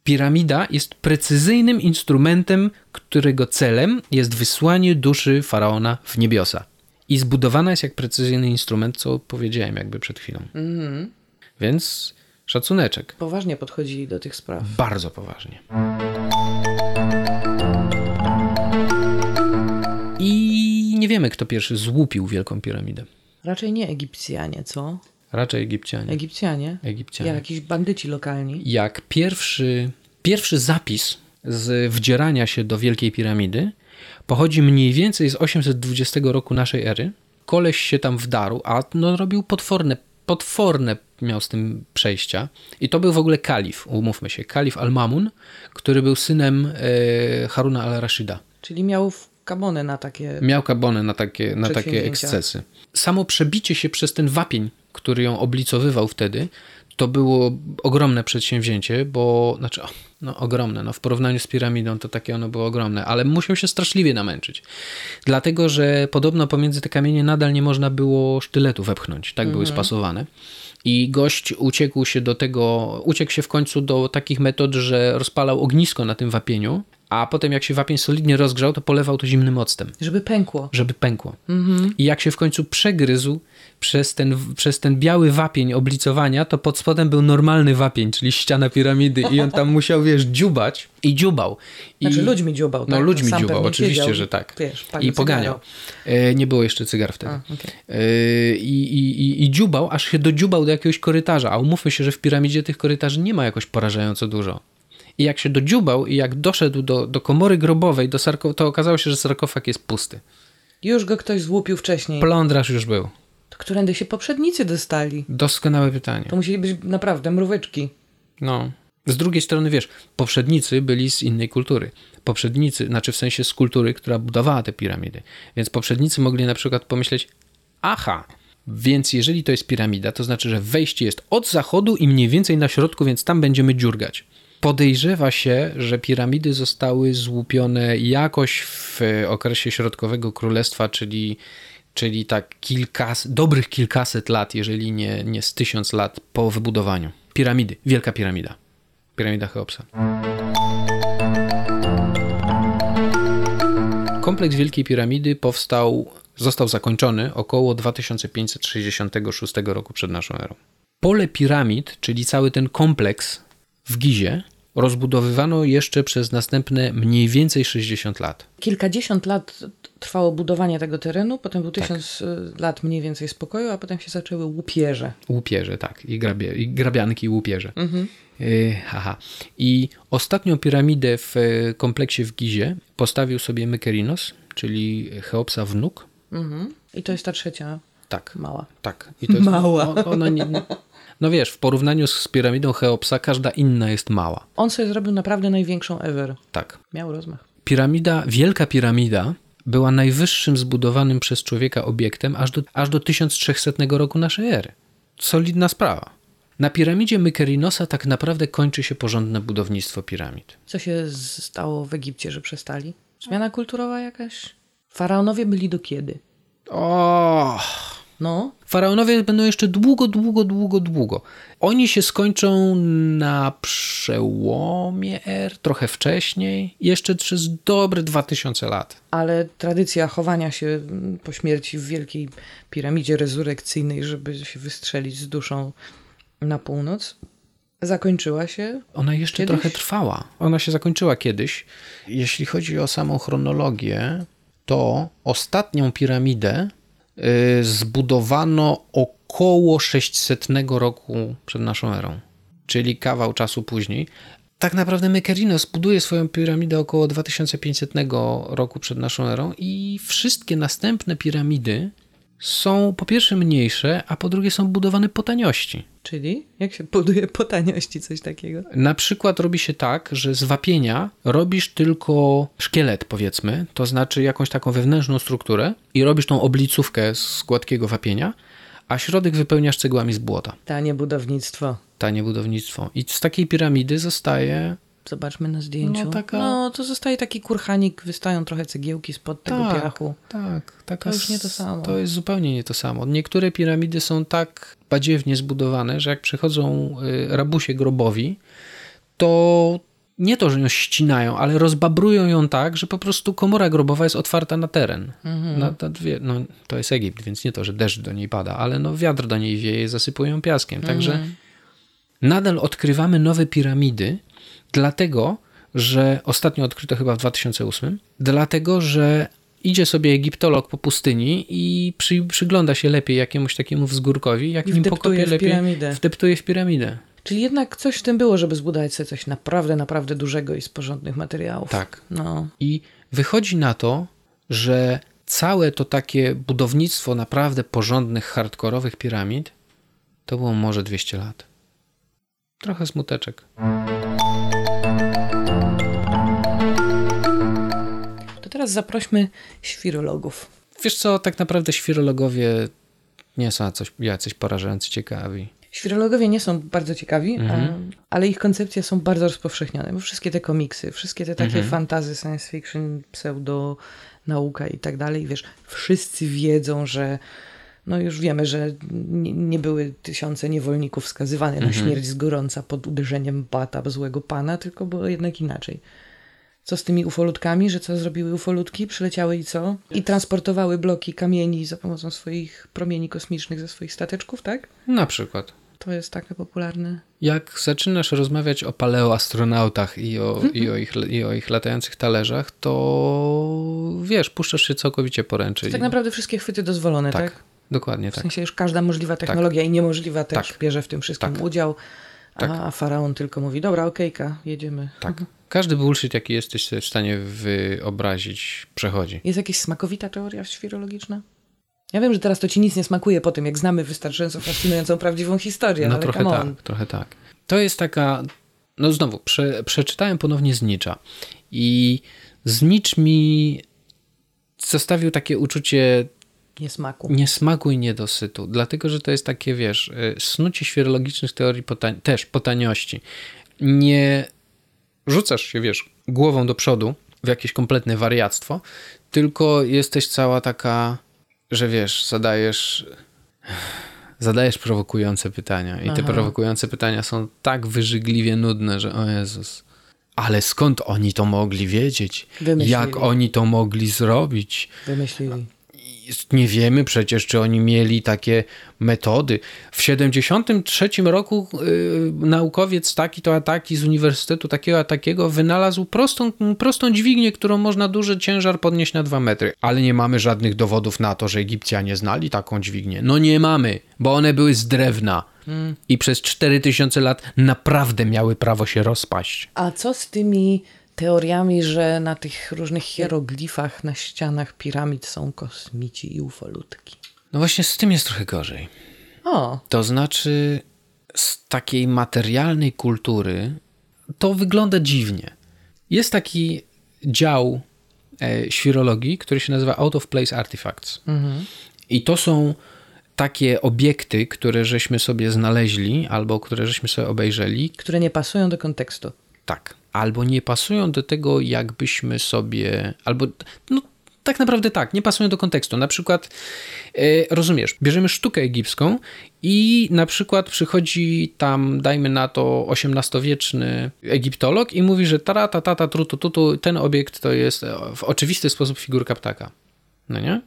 Piramida jest precyzyjnym instrumentem, którego celem jest wysłanie duszy faraona w niebiosa. I zbudowana jest jak precyzyjny instrument, co powiedziałem jakby przed chwilą. Więc szacuneczek. Poważnie podchodzili do tych spraw. Bardzo poważnie. Nie wiemy, kto pierwszy złupił Wielką Piramidę. Raczej nie Egipcjanie, co? Raczej Egipcjanie. Egipcjanie? Egipcjanie. Jakiś bandyci lokalni. Jak pierwszy, pierwszy zapis z wdzierania się do Wielkiej Piramidy pochodzi mniej więcej z 820 roku naszej ery. Koleś się tam wdarł, a no robił potworne, potworne miał z tym przejścia. I to był w ogóle kalif, umówmy się, kalif Al-Mamun, który był synem e, Haruna al-Rashida. Czyli miał w kabony na takie... Miał kabonę na takie, na takie ekscesy. Samo przebicie się przez ten wapień, który ją oblicowywał wtedy, to było ogromne przedsięwzięcie, bo, znaczy, no ogromne, no w porównaniu z piramidą to takie ono było ogromne, ale musiał się straszliwie namęczyć. Dlatego, że podobno pomiędzy te kamienie nadal nie można było sztyletu wepchnąć, tak były spasowane. I gość uciekł się do tego, uciekł się w końcu do takich metod, że rozpalał ognisko na tym wapieniu, a potem jak się wapień solidnie rozgrzał, to polewał to zimnym octem Żeby pękło. żeby pękło. I jak się w końcu przegryzł przez ten, przez ten biały wapień oblicowania, to pod spodem był normalny wapień, czyli ściana piramidy i on tam *laughs* musiał, wiesz, dziubać i dziubał. I, Znaczy ludźmi dziubał, No tak? ludźmi Sam dziubał, oczywiście, siedział, że tak. wiesz, I poganiał. E, nie było jeszcze cygar wtedy. A, okej. E, i, i, i, I dziubał, aż się dodziubał do jakiegoś korytarza, a umówmy się, że w piramidzie tych korytarzy nie ma jakoś porażająco dużo. I jak się dodziubał i jak doszedł do, do komory grobowej, do sarko- to okazało się, że sarkofag jest pusty. Już go ktoś złupił wcześniej. Plądraż już był. To którędy się poprzednicy dostali? Doskonałe pytanie. To musieli być naprawdę mróweczki. No. Z drugiej strony, wiesz, poprzednicy byli z innej kultury. Poprzednicy, znaczy w sensie z kultury, która budowała te piramidy. Więc poprzednicy mogli na przykład pomyśleć, aha, więc jeżeli to jest piramida, to znaczy, że wejście jest od zachodu i mniej więcej na środku, więc tam będziemy dziurgać. Podejrzewa się, że piramidy zostały złupione jakoś w okresie środkowego królestwa, czyli, czyli tak kilkas, dobrych kilkaset lat, jeżeli nie, nie z tysiąc lat po wybudowaniu. Piramidy, wielka piramida. Piramida Cheopsa. Kompleks Wielkiej Piramidy powstał, został zakończony około 2566 roku przed naszą erą. Pole piramid, czyli cały ten kompleks w Gizie, rozbudowywano jeszcze przez następne mniej więcej 60 lat. Kilkadziesiąt lat trwało budowanie tego terenu, potem był tysiąc y, lat mniej więcej spokoju, a potem się zaczęły łupieże. Łupieże, tak, i, grabie, i grabianki i łupieże. Yy, haha. I ostatnią piramidę w e, kompleksie w Gizie postawił sobie Mykerinos, czyli Cheopsa wnuk. Mhm. I to jest ta trzecia Tak, mała. tak. I to jest, Mała. o- Ona nie, no wiesz, w porównaniu z piramidą Cheopsa każda inna jest mała. On sobie zrobił naprawdę największą ever. Tak. Miał rozmach. Piramida, wielka piramida była najwyższym zbudowanym przez człowieka obiektem aż do, aż do 1300 roku naszej ery. Solidna sprawa. Na piramidzie Mykerinosa tak naprawdę kończy się porządne budownictwo piramid. Co się stało w Egipcie, że przestali? Zmiana kulturowa jakaś? Faraonowie byli do kiedy? O, No, Faraonowie będą jeszcze długo, długo, długo, długo. Oni się skończą na przełomie er, trochę wcześniej, jeszcze przez dobre 2000 lat. ale tradycja chowania się mm, po śmierci w wielkiej piramidzie rezurekcyjnej, żeby się wystrzelić z duszą na północ, zakończyła się. Ona jeszcze Kiedyś? trochę trwała. Ona się zakończyła kiedyś. Jeśli chodzi o samą chronologię, to ostatnią piramidę zbudowano około 600 roku przed naszą erą, czyli kawał czasu później. Tak naprawdę Mykerinos buduje swoją piramidę około 2500 roku przed naszą erą i wszystkie następne piramidy są po pierwsze mniejsze, a po drugie są budowane po taniości. Czyli jak się buduje po taniości coś takiego? Na przykład robi się tak, że z wapienia robisz tylko szkielet, powiedzmy, to znaczy jakąś taką wewnętrzną strukturę i robisz tą oblicówkę z gładkiego wapienia, a środek wypełniasz cegłami z błota. Tanie budownictwo. Tanie budownictwo. I z takiej piramidy zostaje Zobaczmy na zdjęciu. No, taka- no to zostaje taki kurhanik, wystają trochę cegiełki spod tego Tak. piachu. Tak, taka To już nie to samo. To jest zupełnie nie to samo. Niektóre piramidy są tak badziewnie zbudowane, że jak przychodzą y, rabusie grobowi, to nie to, że ją ścinają, ale rozbabrują ją tak, że po prostu komora grobowa jest otwarta na teren. Mhm. Na, na dwie, no, to jest Egipt, więc nie to, że deszcz do niej pada, ale no, wiatr do niej wieje, zasypują piaskiem. Także Mhm. Nadal odkrywamy nowe piramidy, dlatego, że ostatnio odkryto chyba w 2008, dlatego, że idzie sobie egiptolog po pustyni i przy, przygląda się lepiej jakiemuś takiemu wzgórkowi, jak I w nim wdeptuje pokopie lepiej, piramidę. wdeptuje w piramidę. Czyli jednak coś w tym było, żeby zbudować sobie coś naprawdę, naprawdę dużego i z porządnych materiałów. Tak. No. I wychodzi na to, że całe to takie budownictwo naprawdę porządnych, hardkorowych piramid to było może 200 lat. Trochę smuteczek. To teraz zaprośmy świrologów. Wiesz co, tak naprawdę świrologowie nie są coś, jacyś porażający ciekawi. Świrologowie nie są bardzo ciekawi, Mhm. ale ich koncepcje są bardzo rozpowszechnione, bo wszystkie te komiksy, wszystkie te takie Mhm. fantazy, science fiction, pseudo nauka i tak dalej, wiesz, wszyscy wiedzą, że no już wiemy, że nie, nie były tysiące niewolników skazywane Mhm. na śmierć z gorąca pod uderzeniem bata złego pana, tylko było jednak inaczej. Co z tymi ufolutkami, że co zrobiły ufolutki? Przyleciały i co? I transportowały bloki kamieni za pomocą swoich promieni kosmicznych ze swoich stateczków, tak? Na przykład. To jest takie popularne. Jak zaczynasz rozmawiać o paleoastronautach i o, i, o ich, i o ich latających talerzach, to wiesz, puszczasz się całkowicie poręczy. Tak naprawdę wszystkie chwyty dozwolone, tak? tak, dokładnie W tak. sensie już każda możliwa technologia i niemożliwa też Tak. bierze w tym wszystkim Tak. udział. A, Tak. a faraon tylko mówi, dobra, okejka, jedziemy. Tak. *laughs* Każdy bullshit, jaki jesteś w stanie wyobrazić, przechodzi. Jest jakaś smakowita teoria świrologiczna? Ja wiem, że teraz to ci nic nie smakuje po tym, jak znamy wystarczająco fascynującą, prawdziwą historię, No ale trochę tak, trochę tak. To jest taka, no znowu, prze, przeczytałem ponownie Znicza i Znicz mi zostawił takie uczucie Niesmaku. niesmaku i niedosytu, dlatego, że to jest takie, wiesz, y, snucie świerologicznych teorii po tań- też po taniości. Nie rzucasz się, wiesz, głową do przodu w jakieś kompletne wariactwo, tylko jesteś cała taka, że wiesz, zadajesz *sighs* zadajesz prowokujące pytania i te Aha. prowokujące pytania są tak wyżygliwie nudne, że o Jezus, ale skąd oni to mogli wiedzieć? Wymyślili. Jak oni to mogli zrobić? Wymyślili. Nie wiemy przecież, czy oni mieli takie metody. W 73 roku y, naukowiec taki to ataki z uniwersytetu takiego a takiego wynalazł prostą, prostą dźwignię, którą można duży ciężar podnieść na 2 metry. Ale nie mamy żadnych dowodów na to, że Egipcjanie znali taką dźwignię. No nie mamy, bo one były z drewna. I przez 4000 lat naprawdę miały prawo się rozpaść. A co z tymi teoriami, że na tych różnych hieroglifach na ścianach piramid są kosmici i ufolutki? No właśnie z tym jest trochę gorzej. O, To znaczy, z takiej materialnej kultury to wygląda dziwnie. Jest taki dział e, świrologii, który się nazywa Out of Place Artifacts. I to są takie obiekty, które żeśmy sobie znaleźli albo które żeśmy sobie obejrzeli, które nie pasują do kontekstu. Tak, albo nie pasują do tego, jakbyśmy sobie, albo no tak naprawdę tak, nie pasują do kontekstu. Na przykład, e, rozumiesz, bierzemy sztukę egipską i na przykład przychodzi tam, dajmy na to, XVIII-wieczny egiptolog i mówi, że tara, ta, ta, ta, tru, tu, tu, tu, ten obiekt to jest e, w oczywisty sposób figurka ptaka. No nie?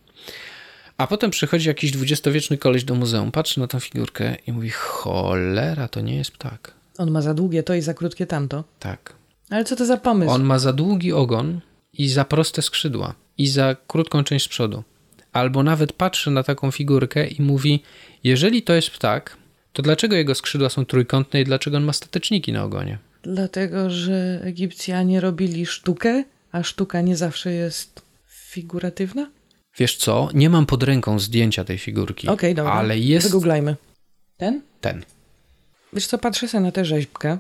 A potem przychodzi jakiś dwudziestowieczny koleś do muzeum, patrzy na tą figurkę i mówi, cholera, to nie jest ptak. On ma za długie to i za krótkie tamto. Tak. Ale co to za pomysł? On ma za długi ogon i za proste skrzydła i za krótką część z przodu. Albo nawet patrzy na taką figurkę i mówi: Jeżeli to jest ptak, to dlaczego jego skrzydła są trójkątne i dlaczego on ma stateczniki na ogonie? Dlatego, że Egipcjanie robili sztukę, a sztuka nie zawsze jest figuratywna? Wiesz co? Nie mam pod ręką zdjęcia tej figurki, Okej, dobra. ale jest Wygooglajmy. Ten? ten. Wiesz co, patrzę sobie na tę rzeźbkę,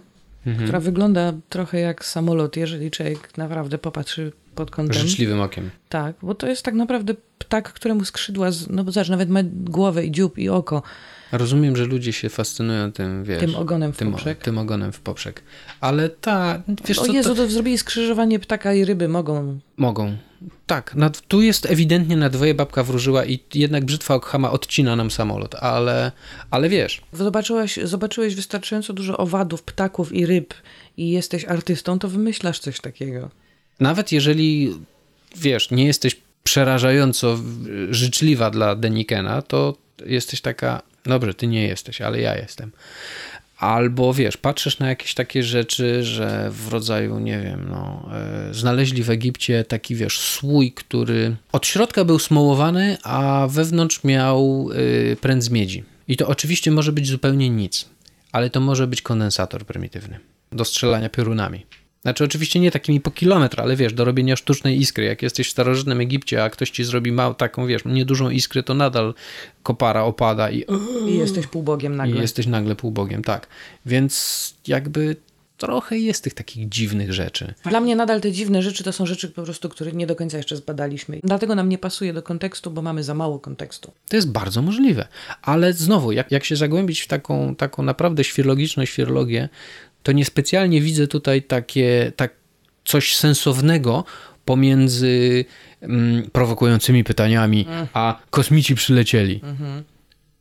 Mhm. która wygląda trochę jak samolot, jeżeli człowiek naprawdę popatrzy pod kątem. Życzliwym okiem. Tak, bo to jest tak naprawdę ptak, któremu skrzydła, no bo zobacz, nawet ma głowę i dziób i oko, Rozumiem, że ludzie się fascynują tym, wiesz... tym ogonem w tym, poprzek. tym ogonem w poprzek. Ale ta, wiesz O co, Jezu, to to zrobili skrzyżowanie ptaka i ryby, mogą. mogą. Tak, nad, tu jest ewidentnie na dwoje babka wróżyła i jednak brzytwa Okhama odcina nam samolot, ale, ale wiesz, Zobaczyłeś, zobaczyłeś wystarczająco dużo owadów, ptaków i ryb i jesteś artystą, to wymyślasz coś takiego. nawet jeżeli, wiesz, nie jesteś przerażająco życzliwa dla Denikena, to jesteś taka, dobrze, ty nie jesteś, ale ja jestem. Albo wiesz, patrzysz na jakieś takie rzeczy, że w rodzaju, nie wiem, no, e, znaleźli w Egipcie taki, wiesz, słój, który od środka był smołowany, a wewnątrz miał y, pręd z miedzi. I to oczywiście może być zupełnie nic, ale to może być kondensator prymitywny do strzelania piorunami. Znaczy oczywiście nie takimi po kilometr, ale wiesz, do robienia sztucznej iskry. Jak jesteś w starożytnym Egipcie, a ktoś ci zrobi mał, taką, wiesz, niedużą iskrę, to nadal kopara opada i, I jesteś półbogiem i nagle. jesteś nagle półbogiem, tak. Więc jakby trochę jest tych takich dziwnych rzeczy. Dla mnie nadal te dziwne rzeczy to są rzeczy po prostu, które nie do końca jeszcze zbadaliśmy. Dlatego nam nie pasuje do kontekstu, bo mamy za mało kontekstu. To jest bardzo możliwe. Ale znowu, jak, jak się zagłębić w taką, taką naprawdę świerologiczną świerologię, to niespecjalnie widzę tutaj takie, tak coś sensownego pomiędzy mm, prowokującymi pytaniami, a kosmici przylecieli.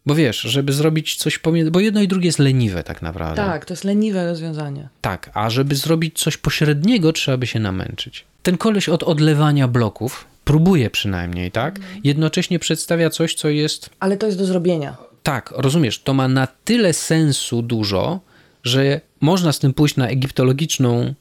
Bo wiesz, żeby zrobić coś pomiędzy, bo jedno i drugie jest leniwe tak naprawdę. Tak, to jest leniwe rozwiązanie. Tak, a żeby zrobić coś pośredniego, trzeba by się namęczyć. Ten koleś od odlewania bloków próbuje przynajmniej, tak? Jednocześnie przedstawia coś, co jest Ale to jest do zrobienia. tak, rozumiesz, to ma na tyle sensu dużo, że można z tym pójść na egiptologiczną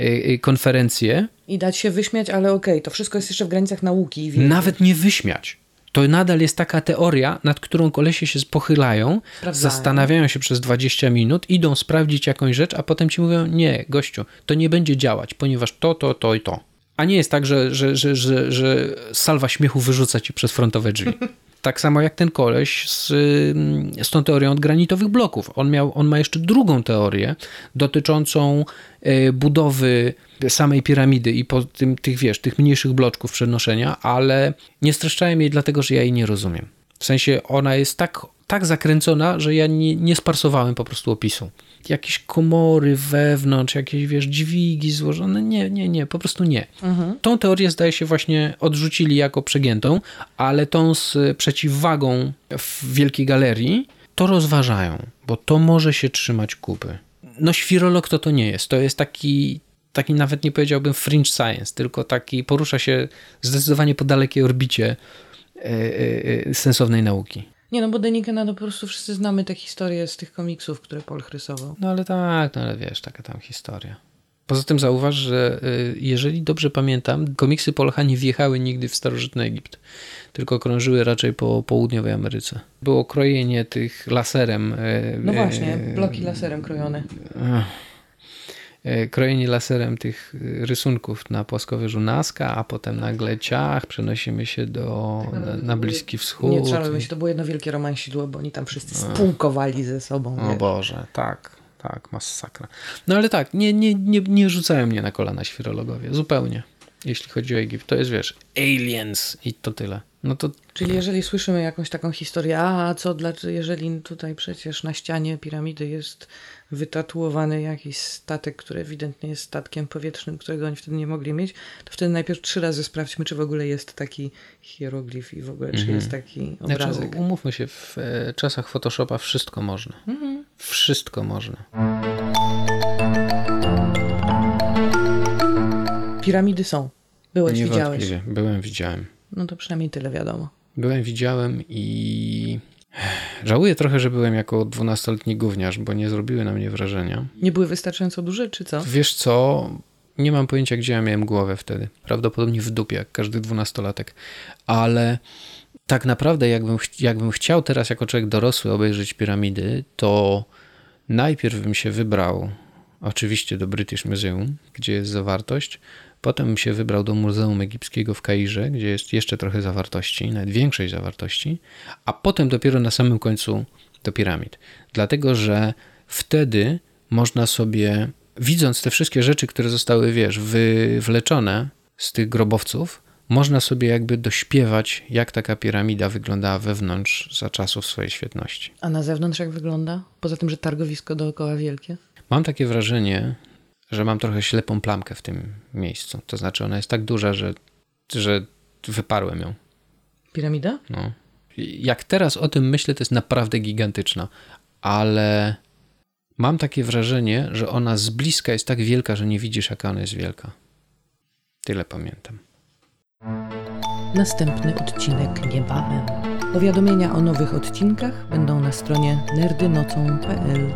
y, y, konferencję, I dać się wyśmiać, ale okej, to wszystko jest jeszcze w granicach nauki i wiedzy. nawet nie wyśmiać. To nadal jest taka teoria, nad którą kolesie się pochylają, Sprawdzają. zastanawiają się przez 20 minut, idą sprawdzić jakąś rzecz, a potem ci mówią, nie, gościu, to nie będzie działać, ponieważ to, to, to i to. A nie jest tak, że, że, że, że, że salwa śmiechu wyrzuca ci przez frontowe drzwi. *laughs* Tak samo jak ten koleś z, ym, z tą teorią od granitowych bloków. On, miał, on ma jeszcze drugą teorię dotyczącą e, budowy samej piramidy i po tym, tych, wiesz, tych mniejszych bloczków przenoszenia, ale nie streszczałem jej dlatego, że ja jej nie rozumiem. W sensie ona jest tak, tak zakręcona, że ja nie, nie sparsowałem po prostu opisu. Jakieś komory wewnątrz, jakieś, wiesz, dźwigi złożone. Nie, nie, nie, po prostu nie. Tą teorię zdaje się właśnie odrzucili jako przegiętą, ale tą z przeciwwagą w Wielkiej Galerii to rozważają, bo to może się trzymać kupy. No świrolog to to nie jest. To jest taki, taki nawet nie powiedziałbym fringe science, tylko taki porusza się zdecydowanie po dalekiej orbicie e, e, e, sensownej nauki. Nie no, bo Denikena to po prostu wszyscy znamy te historie z tych komiksów, które Paul rysował. No ale tak, no ale wiesz, taka tam historia. Poza tym zauważ, że y, jeżeli dobrze pamiętam, komiksy Polcha nie wjechały nigdy w starożytny Egipt, tylko krążyły raczej po południowej Ameryce. Było krojenie tych laserem. y, No y, właśnie, bloki laserem krojone. Krojenie laserem tych y, rysunków na płaskowyżu Nazca, a potem nagle ciach, przenosimy się do, na, na Bliski Wschód. Nie trzeba się, to było jedno wielkie romansidło, bo oni tam wszyscy spółkowali ze sobą. O wiesz. Boże, tak, tak, masakra. No ale tak, nie, nie, nie, nie rzucają mnie na kolana świrologowie, zupełnie. Jeśli chodzi o Egipt, to jest, wiesz, aliens i to tyle. No to Czyli jeżeli słyszymy jakąś taką historię, a co, dla, jeżeli tutaj przecież na ścianie piramidy jest wytatuowany jakiś statek, który ewidentnie jest statkiem powietrznym, którego oni wtedy nie mogli mieć, to wtedy najpierw trzy razy sprawdźmy, czy w ogóle jest taki hieroglif i w ogóle, czy jest taki obrazek. znaczy, umówmy się, w e, czasach Photoshopa wszystko można. Wszystko można. Piramidy są. Byłeś, widziałeś. Niewątpliwie. Byłem, widziałem. No to przynajmniej tyle wiadomo. Byłem, widziałem i żałuję trochę, że byłem jako dwunastoletni gówniarz, bo nie zrobiły na mnie wrażenia. Nie były wystarczająco duże, czy co? Wiesz co? Nie mam pojęcia, gdzie ja miałem głowę wtedy. Prawdopodobnie w dupie, jak każdy dwunastolatek. Ale tak naprawdę, jakbym, ch- jakbym chciał teraz jako człowiek dorosły obejrzeć piramidy, to najpierw bym się wybrał oczywiście do British Museum, gdzie jest zawartość. Potem się wybrał do Muzeum Egipskiego w Kairze, gdzie jest jeszcze trochę zawartości, nawet większej zawartości, a potem dopiero na samym końcu do piramid. Dlatego, że wtedy można sobie, widząc te wszystkie rzeczy, które zostały, wiesz, wywleczone z tych grobowców można sobie jakby dośpiewać, jak taka piramida wyglądała wewnątrz za czasów swojej świetności. A na zewnątrz jak wygląda? Poza tym, że targowisko dookoła wielkie. Mam takie wrażenie, że mam trochę ślepą plamkę w tym miejscu. To znaczy, ona jest tak duża, że, że wyparłem ją. Piramida? No. Jak teraz o tym myślę, to jest naprawdę gigantyczna, ale mam takie wrażenie, że ona z bliska jest tak wielka, że nie widzisz, jaka ona jest wielka. Tyle pamiętam. Następny odcinek niebawem. Powiadomienia o nowych odcinkach będą na stronie nerdynocą.pl.